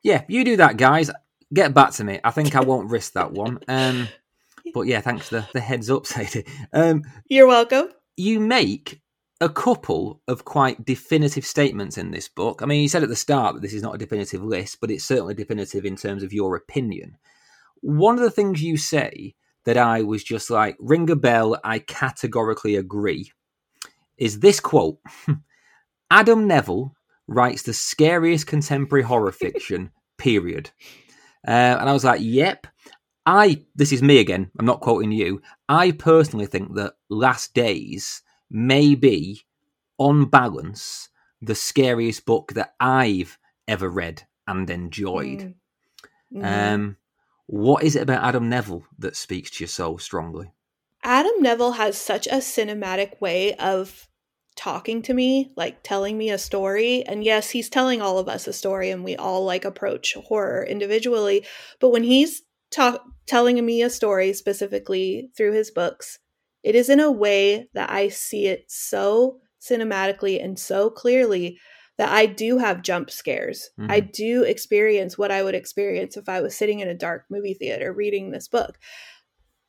yeah, you do that, guys. Get back to me. I think I won't risk that one. Um, <laughs> but yeah, thanks for the, the heads up, <laughs> Sadie. Um, You're welcome. You make a couple of quite definitive statements in this book. I mean, you said at the start that this is not a definitive list, but it's certainly definitive in terms of your opinion. One of the things you say that I was just like, ring a bell, I categorically agree, is this quote <laughs> Adam Nevill writes the scariest contemporary horror <laughs> fiction, period. Uh, and I was like, yep. I, this is me again, I'm not quoting you. I personally think that Last Days may be, on balance, the scariest book that I've ever read and enjoyed. Mm. Mm. Um, what is it about Adam Nevill that speaks to you so strongly? Adam Nevill has such a cinematic way of talking to me, like telling me a story. And yes, he's telling all of us a story and we all like approach horror individually. But when he's ta- telling me a story specifically through his books, it is in a way that I see it so cinematically and so clearly that I do have jump scares. Mm-hmm. I do experience what I would experience if I was sitting in a dark movie theater reading this book,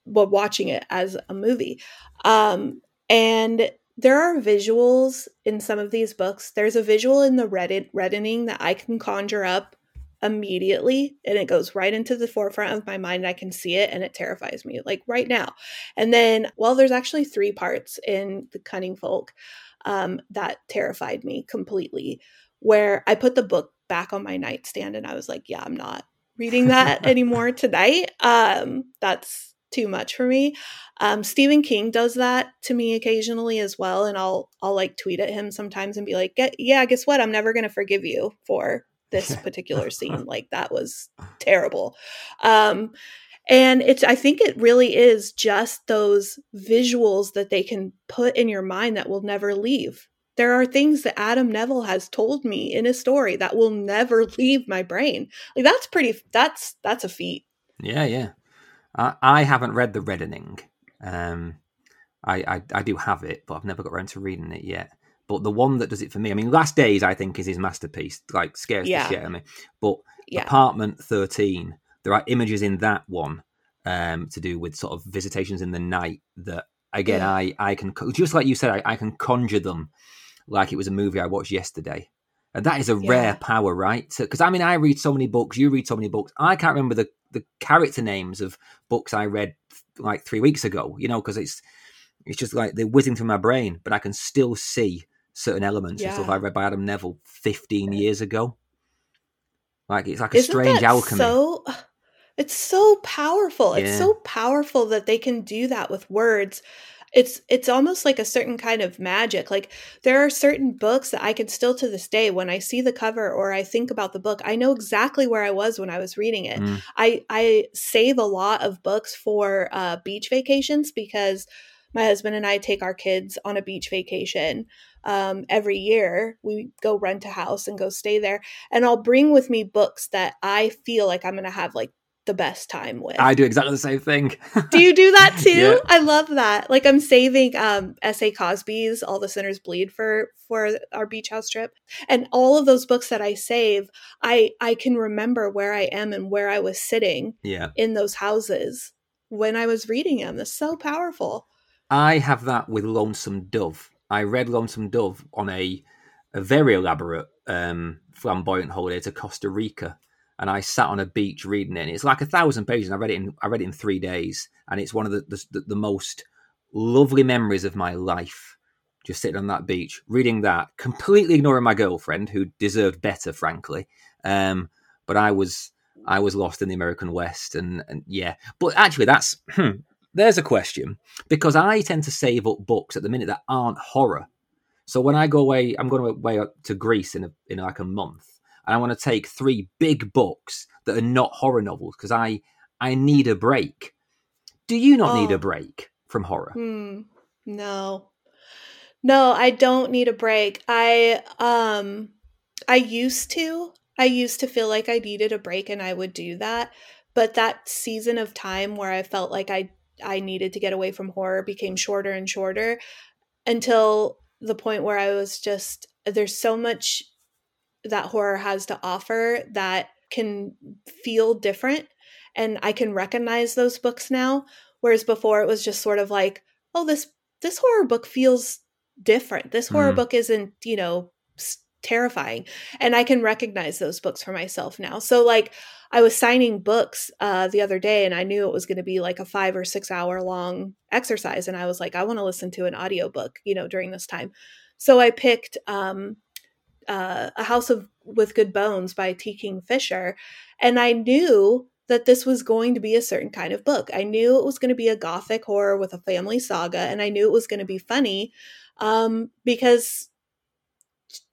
but watching it as a movie. Um, and there are visuals in some of these books. There's a visual in the Reddit reddening that I can conjure up immediately and it goes right into the forefront of my mind. I can see it and it terrifies me, like right now. And then, well, there's actually three parts in The Cunning Folk um, that terrified me completely, where I put the book back on my nightstand and I was like, yeah, I'm not reading that <laughs> anymore tonight. Um, that's too much for me. Um, Stephen King does that to me occasionally as well, and I'll I'll like tweet at him sometimes and be like, "Yeah, guess what? I'm never gonna forgive you for this particular <laughs> scene. Like that was terrible." Um, and it's I think it really is just those visuals that they can put in your mind that will never leave. There are things that Adam Nevill has told me in a story that will never <laughs> leave my brain. Like that's pretty. That's that's a feat. Yeah, yeah. I, I haven't read The Reddening. Um, I, I, I do have it, but I've never got around to reading it yet. But the one that does it for me, I mean, Last Days, I think, is his masterpiece. Like, scares yeah. the shit out of me. But yeah. Apartment 13, there are images in that one um, to do with sort of visitations in the night that, again, yeah. I, I can, just like you said, I, I can conjure them like it was a movie I watched yesterday. And that is a yeah. rare power, right? Because I mean, I read so many books, you read so many books. I can't remember the the character names of books I read like three weeks ago, you know, because it's it's just like they're whizzing through my brain, but I can still see certain elements yeah. and stuff I read by Adam Nevill 15 years ago. Like it's like a Isn't strange alchemy. So <sighs> it's so powerful. Yeah. It's so powerful that they can do that with words it's it's almost like a certain kind of magic like there are certain books that i can still to this day when i see the cover or i think about the book i know exactly where i was when i was reading it mm. i i save a lot of books for uh, beach vacations because my husband and i take our kids on a beach vacation um, every year we go rent a house and go stay there and i'll bring with me books that i feel like i'm going to have like the best time with. I do exactly the same thing. <laughs> do you do that too? Yeah. I love that. Like I'm saving um S.A. Cosby's All the Sinners Bleed for for our beach house trip. And all of those books that I save, I I can remember where I am and where I was sitting yeah. in those houses when I was reading them. That's so powerful. I have that with Lonesome Dove. I read Lonesome Dove on a a very elaborate um, flamboyant holiday to Costa Rica, and I sat on a beach reading it. And it's like a thousand pages. And I read it in I read it in three days, and it's one of the the, the most lovely memories of my life. Just sitting on that beach, reading that, completely ignoring my girlfriend, who deserved better, frankly. Um, but I was I was lost in the American West, and, and yeah. But actually, that's <clears throat> there's a question because I tend to save up books at the minute that aren't horror. So when I go away, I'm going away to Greece in a, in like a month, and I want to take three big books that are not horror novels because I I need a break. Do you not need Oh. a break from horror? Hmm. No. No, I don't need a break. I um I used to. I used to feel like I needed a break and I would do that. But that season of time where I felt like I I needed to get away from horror became shorter and shorter until the point where I was just there's so much that horror has to offer that can feel different and I can recognize those books now whereas before it was just sort of like oh this this horror book feels different this horror Mm. book isn't you know terrifying and i can recognize those books for myself now. So like i was signing books uh the other day and i knew it was going to be like a five or six hour long exercise and i was like i want to listen to an audiobook you know during this time. So i picked um uh, a house of with good bones by t. Kingfisher and i knew that this was going to be a certain kind of book. I knew it was going to be a gothic horror with a family saga, and I knew it was going to be funny um, because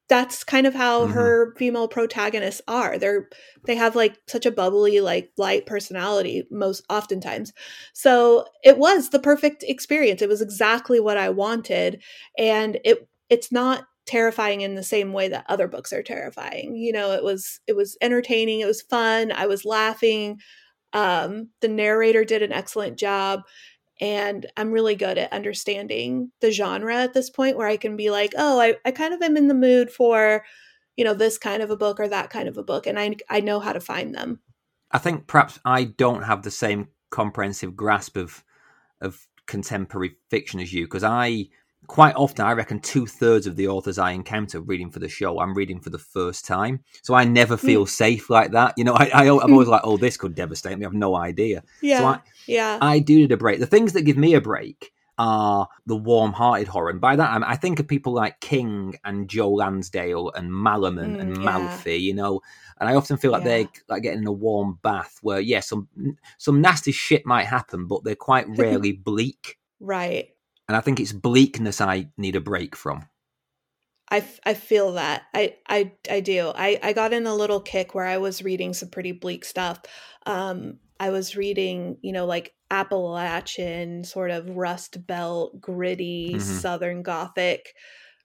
that's kind of how Mhm. her female protagonists are. They're they have like such a bubbly, like light personality most oftentimes. So it was the perfect experience. It was exactly what I wanted, and it it's not terrifying in the same way that other books are terrifying. You know, it was it was entertaining, it was fun, I was laughing. Um the narrator did an excellent job and I'm really good at understanding the genre at this point where I can be like, "Oh, I I kind of am in the mood for, you know, this kind of a book or that kind of a book and I I know how to find them." I think perhaps I don't have the same comprehensive grasp of of contemporary fiction as you because I quite often I reckon two thirds of the authors I encounter reading for the show I'm reading for the first time, so I never feel safe like that. You know, I, I I'm always like, oh, this could devastate me. I have no idea. Yeah. So I, yeah. I do need a break. The things that give me a break are the warm-hearted horror, and by that I, I think of people like King and Joe Lansdale and Malaman Mm, and yeah. You know, and I often feel like Yeah. they're like getting a warm bath where, yeah, some some nasty shit might happen, but they're quite <laughs> rarely bleak. right. And I think it's bleakness I need a break from. I, I feel that I, I I do I, I got in a little kick where I was reading some pretty bleak stuff. Um, I was reading you know like Appalachian sort of Rust Belt gritty Mhm. Southern Gothic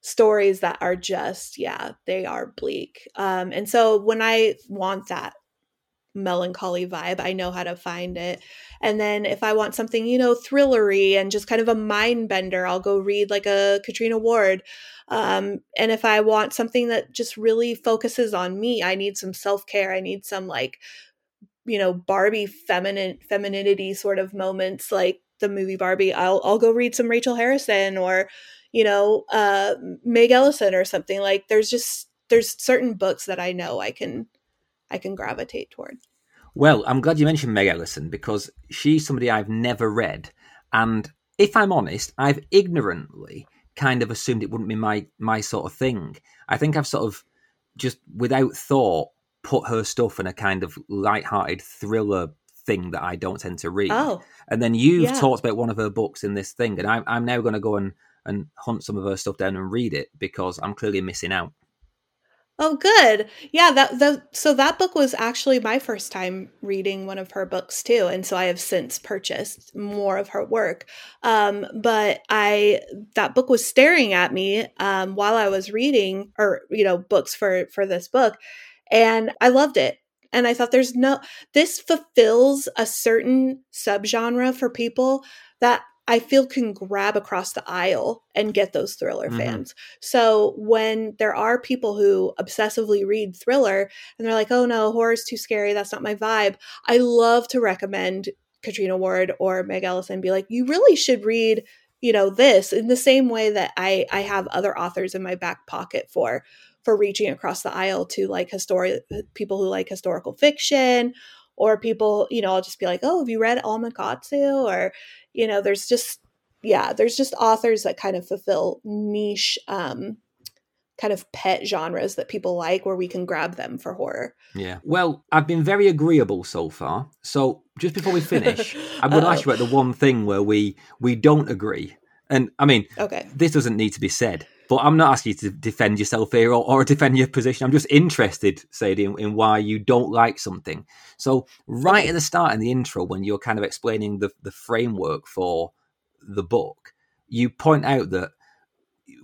stories that are just yeah they are bleak. Um, and so when I want that melancholy vibe, I know how to find it. And then if I want something you know thrillery and just kind of a mind bender, I'll go read like a Catriona Ward. Um, and if I want something that just really focuses on me, I need some self care. I need some like, you know, Barbie feminine femininity sort of moments, like the movie Barbie. I'll I'll go read some Rachel Harrison or, you know, uh, Meg Ellison or something. Like there's just there's certain books that I know I can I can gravitate toward. Well, I'm glad you mentioned Meg Ellison because she's somebody I've never read, and if I'm honest, I've ignorantly kind of assumed it wouldn't be my my sort of thing. I think I've sort of just without thought put her stuff in a kind of light-hearted thriller thing that I don't tend to read. Oh, And then you've Yeah. talked about one of her books in this thing, and I'm I'm now going to go and and hunt some of her stuff down and read it because I'm clearly missing out. Oh, good. Yeah, that the so that book was actually my first time reading one of her books too, and so I have since purchased more of her work. Um, but I that book was staring at me um, while I was reading, or you know, books for for this book, and I loved it. And I thought there's no, this fulfills a certain subgenre for people that I feel can grab across the aisle and get those thriller mm-hmm. fans. So when there are people who obsessively read thriller and they're like, oh no, horror's too scary, that's not my vibe, I love to recommend Catriona Ward or Meg Ellison be like, you really should read, you know, this in the same way that I I have other authors in my back pocket for for reaching across the aisle to like historic people who like historical fiction or people, you know, I'll just be like, oh, have you read Alma Katsu? Or, you know, there's just, yeah, there's just authors that kind of fulfill niche, um, kind of pet genres that people like where we can grab them for horror. Yeah. Well, I've been very agreeable so far. So just before we finish, <laughs> going to ask you about the one thing where we we don't agree. And I mean, okay. this doesn't need to be said, but I'm not asking you to defend yourself here or, or <laughs> defend your position. I'm just interested, Sadie, in, in, why you don't like something. So, right at the start in the intro, when you're kind of explaining the, the framework for the book, you point out that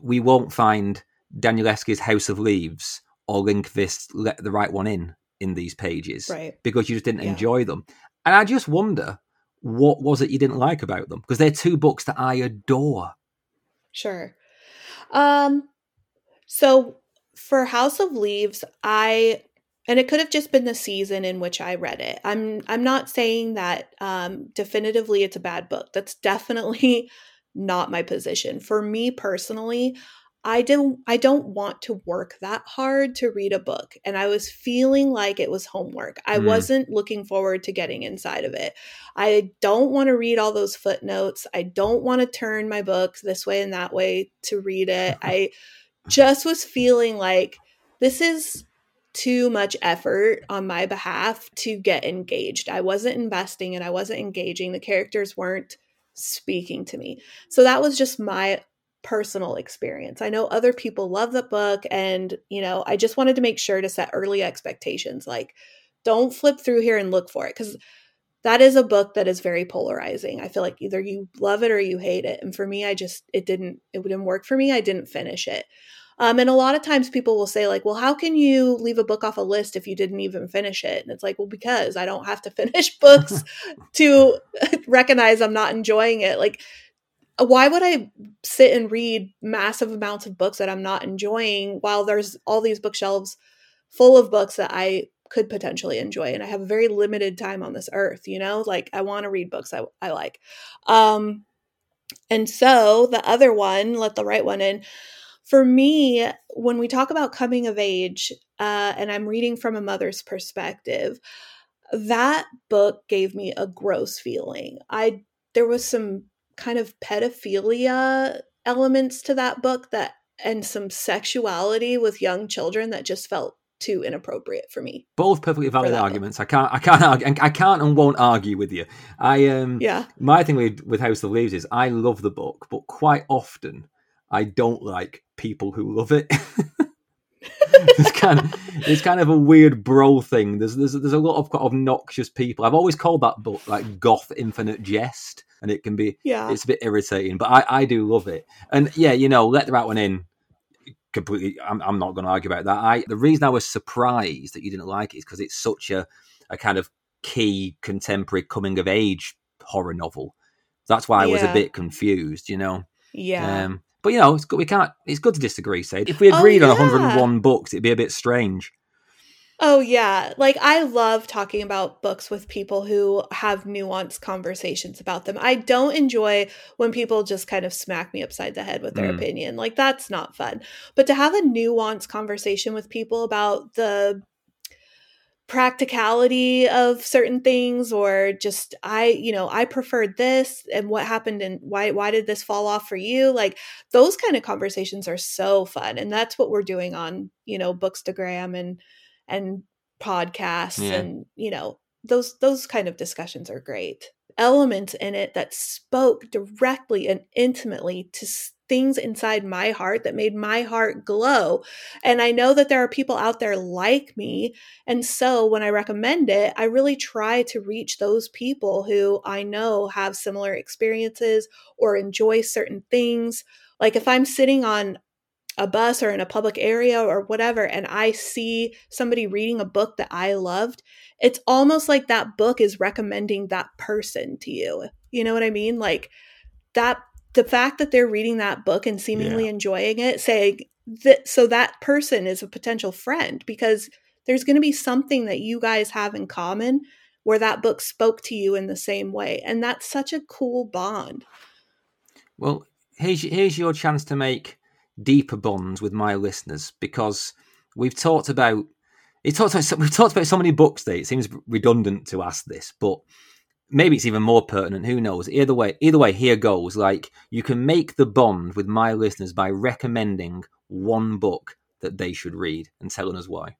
we won't find Danielewski's House of Leaves or Lindqvist's Let the Right One In in these pages right. because you just didn't yeah. enjoy them. And I just wonder what was it you didn't like about them? Because they're two books that I adore. Sure. Um, so for House of Leaves, I and it could have just been the season in which I read it. I'm I'm not saying that um, definitively it's a bad book. That's definitely <laughs> not my position. For me personally, I don't I don't want to work that hard to read a book and I was feeling like it was homework. I mm. wasn't looking forward to getting inside of it. I don't want to read all those footnotes. I don't want to turn my book this way and that way to read it. <laughs> I just was feeling like this is too much effort on my behalf to get engaged. I wasn't investing and I wasn't engaging. The characters weren't speaking to me. So that was just my personal experience. I know other people love the book and, you know, I just wanted to make sure to set early expectations like don't flip through here and look for it cuz that is a book that is very polarizing. I feel like either you love it or you hate it. And for me, I just it didn't it didn't work for me. I didn't finish it. Um, and a lot of times people will say, like, well, how can you leave a book off a list if you didn't even finish it? And it's like, well, because I don't have to <laughs> finish books <laughs> to recognize I'm not enjoying it. Like, why would I sit and read massive amounts of books that I'm not enjoying while there's all these bookshelves full of books that I could potentially enjoy and I have a very limited time on this earth, you know? Like I want to read books I, I like. Um and so the other one, let the right one in. For me, when we talk about coming of age, uh, and I'm reading from a mother's perspective, that book gave me a gross feeling. I there was some kind of pedophilia elements to that book that and some sexuality with young children that just felt too inappropriate for me. Both perfectly valid arguments. Book. I can't, I can't, argue, I can't and won't argue with you. I um, yeah. My thing with with House of Leaves is I love the book, but quite often I don't like people who love it. <laughs> it's kind of it's kind of a weird bro thing. There's there's there's a lot of obnoxious people. I've always called that book like goth infinite jest and it can be yeah. it's a bit irritating but i i do love it. And yeah you know let the right one in. Completely i'm, I'm not going to argue about that. I the reason i was surprised that you didn't like it is because it's such a a kind of key contemporary coming of age horror novel. That's why i was a bit confused you know? Yeah. Um, but you know it's good we can't it's good to disagree say if we oh, agreed oh, yeah. on 101 books it'd be a bit strange Oh, yeah. Like, I love talking about books with people who have nuanced conversations about them. I don't enjoy when people just kind of smack me upside the head with their mm. opinion. Like, that's not fun. But to have a nuanced conversation with people about the practicality of certain things or just i you know i preferred this and what happened and why why did this fall off for you like those kind of conversations are so fun and that's what we're doing on you know bookstagram and and podcasts yeah. and you know those those kind of discussions are great elements in it that spoke directly and intimately to things inside my heart that made my heart glow and i know that there are people out there like me and so when i recommend it i really try to reach those people who i know have similar experiences or enjoy certain things like if i'm sitting on a bus or in a public area or whatever and I see somebody reading a book that I loved, it's almost like that book is recommending that person to you. You know what I mean? Like that the fact that they're reading that book and seemingly yeah. enjoying it, saying that so that person is a potential friend because there's going to be something that you guys have in common where that book spoke to you in the same way. And that's such a cool bond. Well, here's here's your chance to make deeper bonds with my listeners because we've talked about it talked about, we've talked about so many books that it seems redundant to ask this, but maybe it's even more pertinent. Who knows? Either way, either way, here goes. Like you can make the bond with my listeners by recommending one book that they should read and telling us why.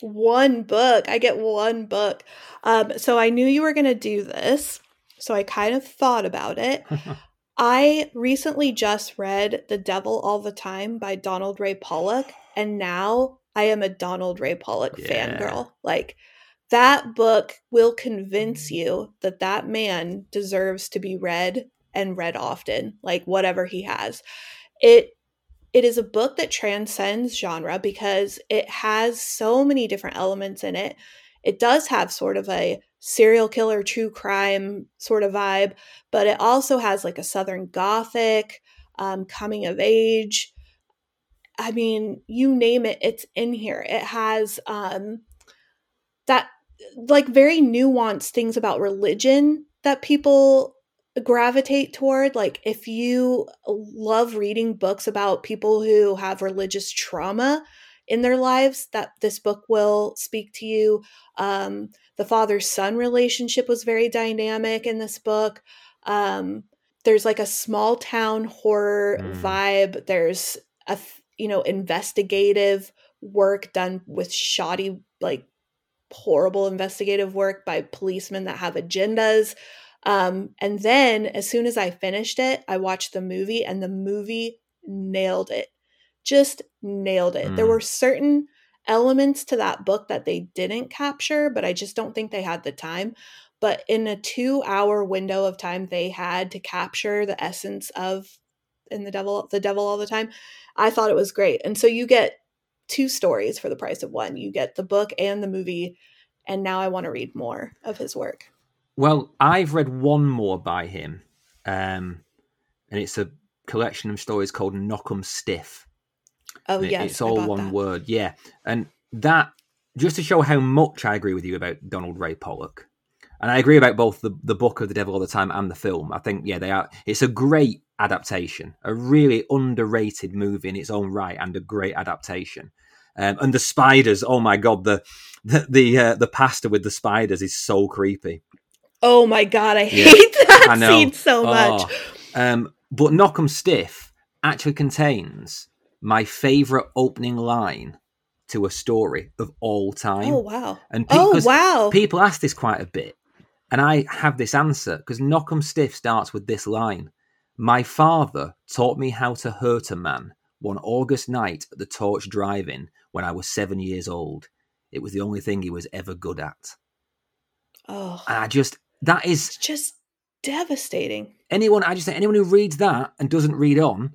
One book. I get one book. Um, so I knew you were going to do this. So I kind of thought about it. <laughs> I recently just read The Devil All the Time by Donald Ray Pollock, and now I am a Donald Ray Pollock yeah. fangirl. Like, that book will convince you that that man deserves to be read and read often, like whatever he has. It it is a book that transcends genre because it has so many different elements in it. It does have sort of a serial killer, true crime sort of vibe, but it also has like a Southern Gothic, um, coming of age. I mean, you name it, it's in here. It has um, that like very nuanced things about religion that people gravitate toward. Like if you love reading books about people who have religious trauma in their lives that this book will speak to you. Um, the father son relationship was very dynamic in this book. Um, there's like a small town horror mm. vibe. There's a you know investigative work done with shoddy like horrible investigative work by policemen that have agendas um, and then as soon as I finished it, I watched the movie and the movie nailed it. Just nailed it. Mm. There were certain elements to that book that they didn't capture, but I just don't think they had the time. But in a two hour window of time they had to capture the essence of in the devil the devil all the time, I thought it was great. And so you get two stories for the price of one. You get the book and the movie, and now I want to read more of his work. Well, I've read one more by him, um, and it's a collection of stories called Knockemstiff. Oh yeah, it's all one that. word. Yeah, and that just to show how much I agree with you about Donald Ray Pollock, and I agree about both the the book of the Devil all the time and the film. I think yeah, they are. It's a great adaptation, a really underrated movie in its own right, and a great adaptation. Um, and the spiders, oh my god, the the the, uh, the pastor with the spiders is so creepy. Oh my god, I yeah, hate <laughs> that I scene so oh. much. Um, but Knockemstiff actually contains my favorite opening line to a story of all time. Oh wow! And pe- oh wow! People ask this quite a bit, and I have this answer because Knockemstiff starts with this line: "My father taught me how to hurt a man one August night at the Torch Drive-In when I was seven years old. It was the only thing he was ever good at." Oh, and I just that is it's just devastating. Anyone, I just say anyone who reads that and doesn't read on,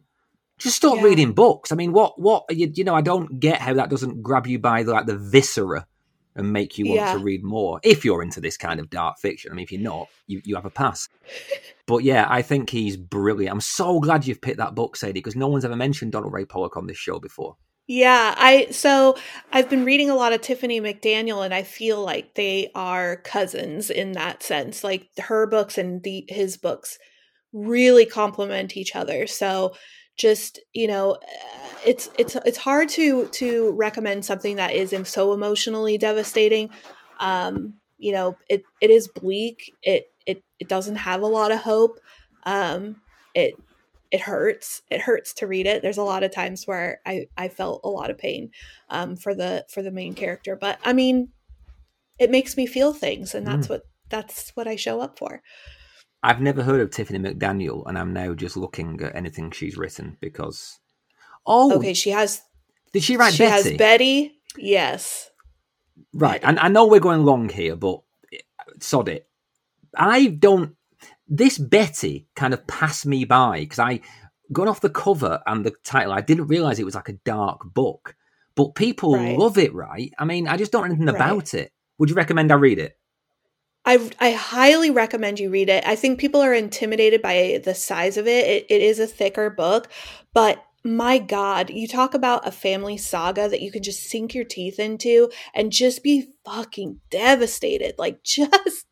just stop yeah. reading books. I mean, what, what, you, you know, I don't get how that doesn't grab you by the, like the viscera and make you want yeah. to read more if you're into this kind of dark fiction. I mean, if you're not, you, you have a pass. <laughs> but yeah, I think he's brilliant. I'm so glad you've picked that book, Sadie, because no one's ever mentioned Donald Ray Pollock on this show before. Yeah, I so I've been reading a lot of Tiffany McDaniel and I feel like they are cousins in that sense. Like her books and the his books really complement each other. So just, you know, it's it's it's hard to to recommend something that isn't so emotionally devastating. Um, you know, it it is bleak. It it it doesn't have a lot of hope. Um, it it hurts it hurts to read it there's a lot of times where i i felt a lot of pain um, for the for the main character but i mean it makes me feel things and that's mm. what that's what i show up for i've never heard of tiffany mcdaniel and i'm now just looking at anything she's written because oh okay she has did she write she betty? has betty yes right betty. and i know we're going long here but eh, sod it i don't this Betty kind of passed me by because I going off the cover and the title, I didn't realize it was like a dark book. But people Right. love it, right? I mean, I just don't know anything Right. about it. Would you recommend I read it? I I highly recommend you read it. I think people are intimidated by the size of it. It, it is a thicker book, but my God, you talk about a family saga that you can just sink your teeth into and just be fucking devastated. Like, <laughs> just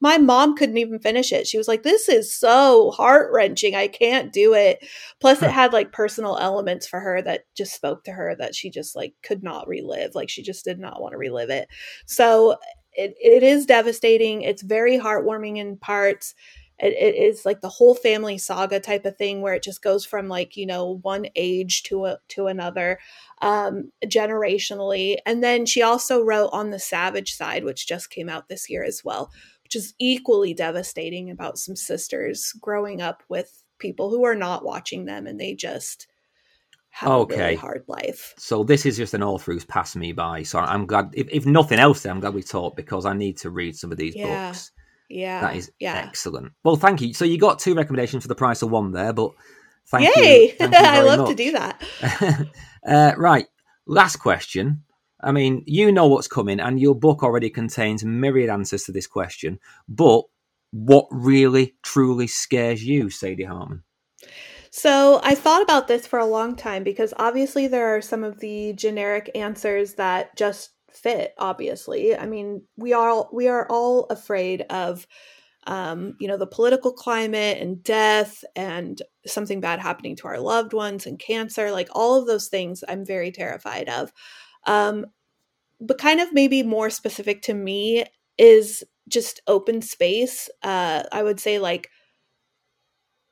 my mom couldn't even finish it. She was like, This is so heart wrenching. I can't do it. Plus, it had like personal elements for her that just spoke to her that she just like could not relive. Like, she just did not want to relive it. So, it, it is devastating. It's very heartwarming in parts. It, it is like the whole family saga type of thing where it just goes from like you know one age to a to another um generationally and then she also wrote on the savage side which just came out this year as well which is equally devastating about some sisters growing up with people who are not watching them and they just have a Okay. really hard life So this is just an all throughs passed me by. So I'm glad, if, if nothing else, then I'm glad we talked because I need to read some of these Yeah. books. yeah That is yeah excellent. Well, thank you. So you got two recommendations for the price of one there, but thank yay you. Thank you <laughs> i love to do that <laughs> uh, right. Last question. I mean, you know what's coming, and your book already contains myriad answers to this question. But what really, truly scares you, Sadie Hartmann? So I thought about this for a long time because obviously there are some of the generic answers that just fit. Obviously, I mean we are we are all afraid of, um, you know, the political climate and death and something bad happening to our loved ones and cancer, like all of those things. I'm very terrified of. Um, but kind of maybe more specific to me is just open space. Uh, I would say like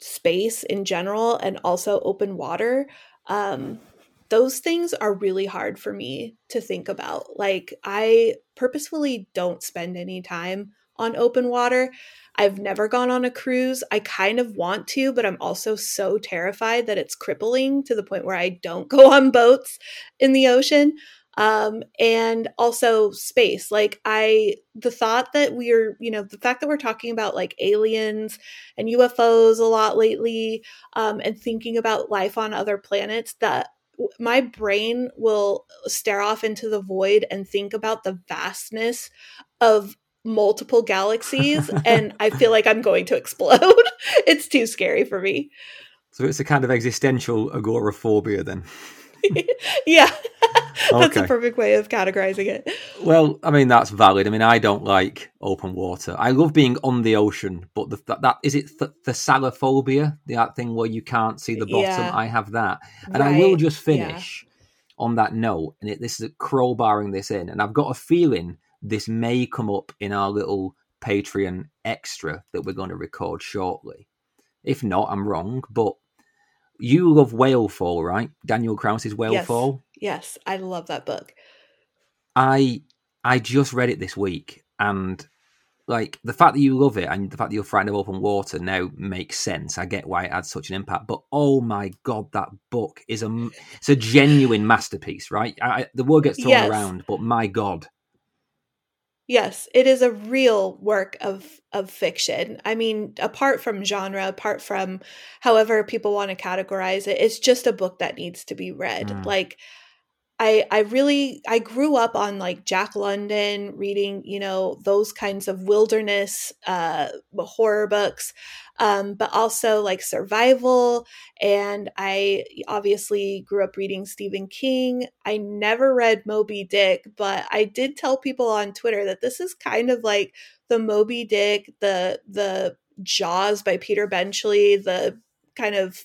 space in general and also open water um those things are really hard for me to think about. Like i purposefully don't spend any time on open water. I've never gone on a cruise. I kind of want to but i'm also so terrified that it's crippling to the point where i don't <laughs> go on boats in the ocean um and also space like i the thought that we're you know the fact that we're talking about like aliens and UFOs a lot lately, um, and thinking about life on other planets, that my brain will stare off into the void and think about the vastness of multiple galaxies, and I feel like I'm going to explode. <laughs> it's too scary for me. So it's a kind of existential agoraphobia, then. <laughs> yeah, <laughs> that's Okay. a perfect way of categorizing it. Well, I mean that's valid. I mean I don't like open water. I love being on the ocean, but the, that, that is it. The, the thalassophobia, the thing where you can't see the bottom. Yeah. I have that, and I will Right, just yeah. finish on that note. And it, this is crowbarring this in, and I've got a feeling this may come up in our little Patreon extra that we're going to record shortly. If not, I'm wrong. But you love Whalefall, right? Daniel Kraus's Whalefall. Yes, I love that book. I I just read it this week, and like the fact that you love it and the fact that you're frightened of open water now makes sense. I get why it had such an impact. But oh my god, that book is a it's a genuine masterpiece, right? I, I- the word gets thrown Yes. around, but my god, Yes, it is a real work of of fiction. I mean, apart from genre, apart from however people want to categorize it, it's just a book that needs to be read. Mm. Like I I really I grew up on like Jack London reading, you know, those kinds of wilderness uh horror books. Um but also like survival and I obviously grew up reading Stephen King. I never read Moby Dick, but I did tell people on Twitter that this is kind of like the Moby Dick, the the Jaws by Peter Benchley, the kind of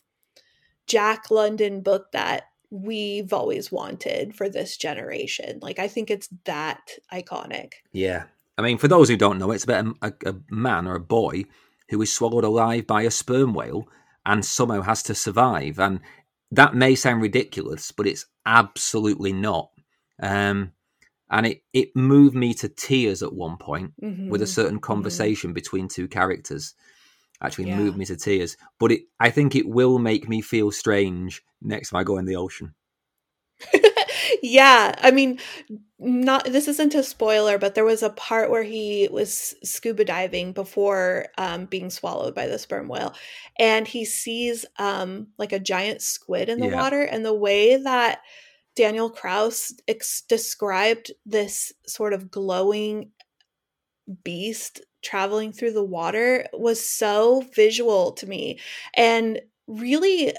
Jack London book that we've always wanted for this generation. Like I think it's that iconic. yeah. I mean, for those who don't know, it's about a, a, a man or a boy who is swallowed alive by a sperm whale and somehow has to survive. And that may sound ridiculous, but it's absolutely not. Um, and it, it moved me to tears at one point with a certain conversation between two characters. Actually, Yeah. moved me to tears. But it, I think it will make me feel strange next time I go in the ocean. <laughs> yeah, I mean, not this isn't a spoiler, but there was a part where he was scuba diving before um, being swallowed by the sperm whale, and he sees um, like a giant squid in the Yeah. water, and the way that Daniel Kraus ex- described this sort of glowing beast traveling through the water was so visual to me and really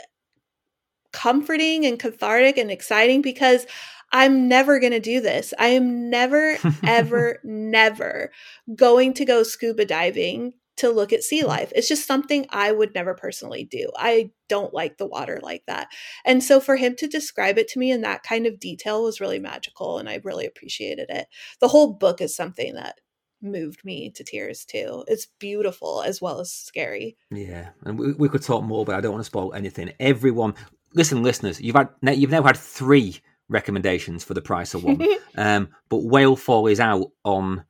comforting and cathartic and exciting because I'm never going to do this. I am never, ever, <laughs> never going to go scuba diving to look at sea life. It's just something I would never personally do. I don't like the water like that. And so for him to describe it to me in that kind of detail was really magical and I really appreciated it. The whole book is something that moved me to tears too. It's beautiful as well as scary. Yeah, and we, we could talk more, but I don't want to spoil anything. Everyone, listen, listeners, you've had now- you've now had three recommendations for the price of one. <laughs> um, but Whalefall is out on,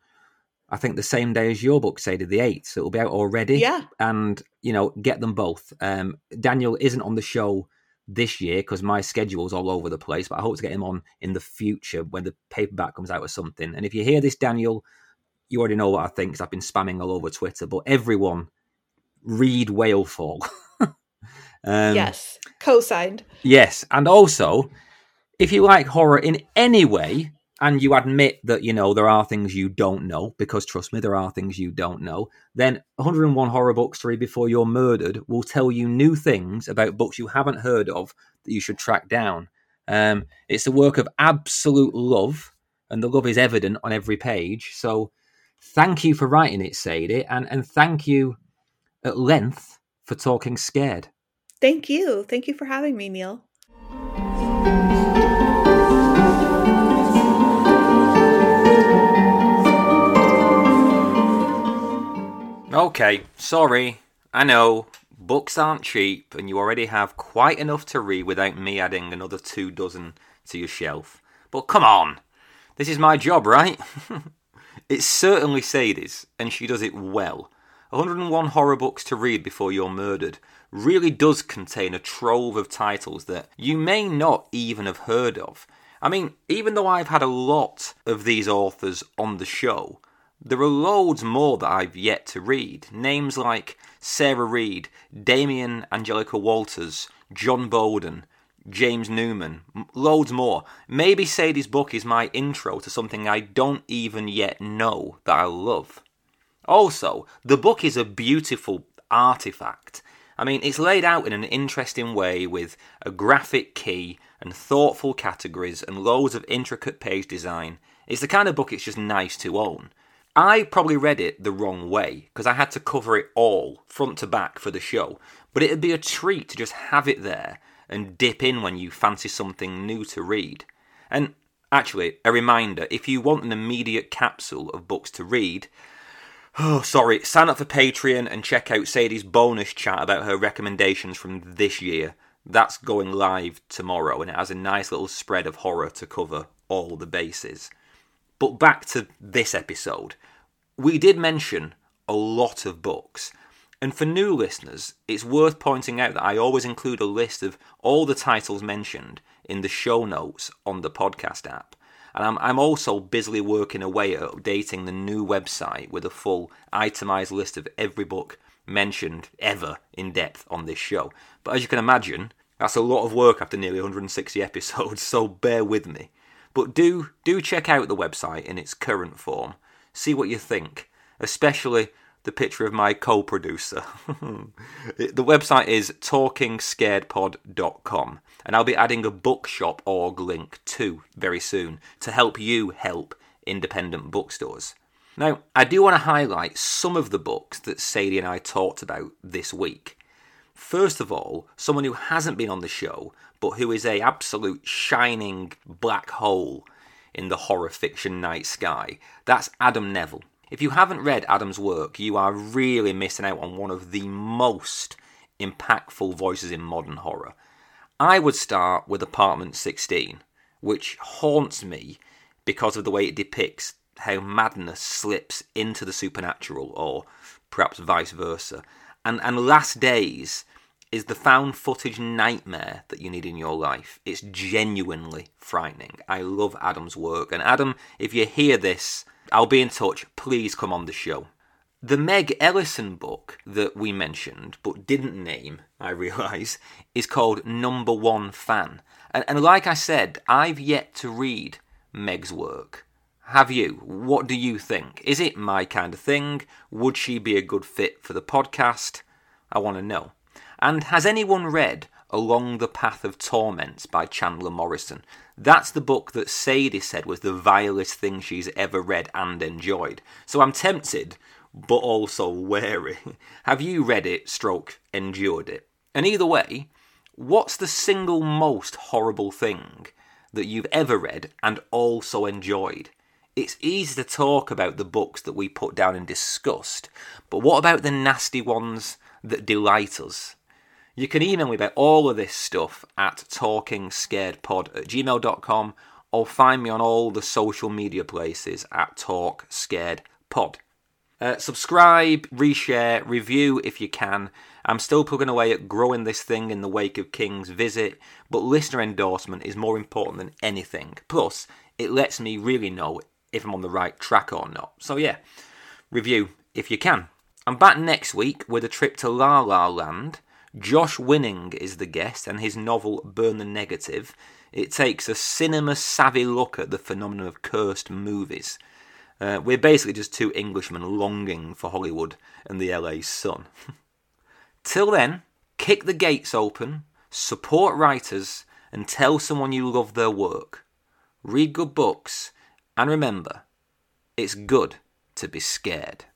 I think, the same day as your book, say to the eighth. So it'll be out already. yeah. and you know, get them both. Um, Daniel isn't on the show this year because my schedule's all over the place, but I hope to get him on in the future when the paperback comes out or something. And if you hear this, Daniel, you already know what I think 'cause I've been spamming all over Twitter. But everyone, read Whalefall. <laughs> um, yes. Co-signed. Yes, and also, if you like horror in any way, and you admit that you know there are things you don't know, because trust me, there are things you don't know, then 101 horror books to read before you're murdered will tell you new things about books you haven't heard of that you should track down. Um, it's a work of absolute love, and the love is evident on every page. So, thank you for writing it, Sadie, and and thank you at length for talking scared. Thank you. Thank you for having me, Neil. Okay, sorry. I know books aren't cheap, and you already have quite enough to read without me adding another two dozen to your shelf. But come on, this is my job, right? <laughs> it's certainly Sadie's, and she does it well. 101 horror books to read before you're murdered really does contain a trove of titles that you may not even have heard of. I mean, even though I've had a lot of these authors on the show, there are loads more that I've yet to read. Names like Sarah Read, Damien Angelica Walters, John Bowden, James Newman, loads more. Maybe Sadie's book is my intro to something I don't even yet know that I love. Also, the book is a beautiful artifact. I mean, it's laid out in an interesting way with a graphic key and thoughtful categories and loads of intricate page design. It's the kind of book it's just nice to own. I probably read it the wrong way because I had to cover it all, front to back, for the show. But it'd be a treat to just have it there and dip in when you fancy something new to read. And actually, a reminder if you want an immediate capsule of books to read, Oh, sorry. Sign up for Patreon and check out Sadie's bonus chat about her recommendations from this year. That's going live tomorrow, and it has a nice little spread of horror to cover all the bases. But back to this episode. We did mention a lot of books, and for new listeners, it's worth pointing out that I always include a list of all the titles mentioned in the show notes on the podcast app. And I'm, I'm also busily working away at updating the new website with a full itemized list of every book mentioned ever in depth on this show. But as you can imagine, that's a lot of work after nearly 160 <laughs> episodes, so bear with me. But do do check out the website in its current form. See what you think, especially the picture of my co-producer. <laughs> the website is talkingscaredpod.com and I'll be adding a bookshop org link too very soon to help you help independent bookstores. Now, I do want to highlight some of the books that Sadie and I talked about this week. First of all, someone who hasn't been on the show, but who is a absolute shining black hole in the horror fiction night sky. That's Adam Nevill. If you haven't read Adam's work, you are really missing out on one of the most impactful voices in modern horror. I would start with Apartment 16, which haunts me because of the way it depicts how madness slips into the supernatural, or perhaps vice versa. And, and Last Days is the found footage nightmare that you need in your life. It's genuinely frightening. I love Adam's work. And Adam, if you hear this, I'll be in touch. Please come on the show. The Meg Ellison book that we mentioned but didn't name, <laughs> I realise, is called Number One Fan. And, and like I said, I've yet to read Meg's work. Have you? What do you think? Is it my kind of thing? Would she be a good fit for the podcast? I want to know. And has anyone read Along the Path of Torments by Chandler Morrison? That's the book that Sadie said was the vilest thing she's ever read and enjoyed. So I'm tempted, but also wary. <laughs> Have you read it, stroke, endured it? And either way, what's the single most horrible thing that you've ever read and also enjoyed? It's easy to talk about the books that we put down in disgust, but what about the nasty ones that delight us? You can email me about all of this stuff at talkingscaredpod at gmail.com or find me on all the social media places at talkscaredpod. Uh, subscribe, reshare, review if you can. I'm still plugging away at growing this thing in the wake of King's visit, but listener endorsement is more important than anything. Plus, it lets me really know if I'm on the right track or not. So, yeah, review if you can. I'm back next week with a trip to La La Land Josh Winning is the guest, and his novel Burn the Negative. It takes a cinema savvy look at the phenomenon of cursed movies. Uh, we're basically just two Englishmen longing for Hollywood and the LA sun. <laughs> Till then, kick the gates open, support writers, and tell someone you love their work. Read good books, and remember, it's good to be scared.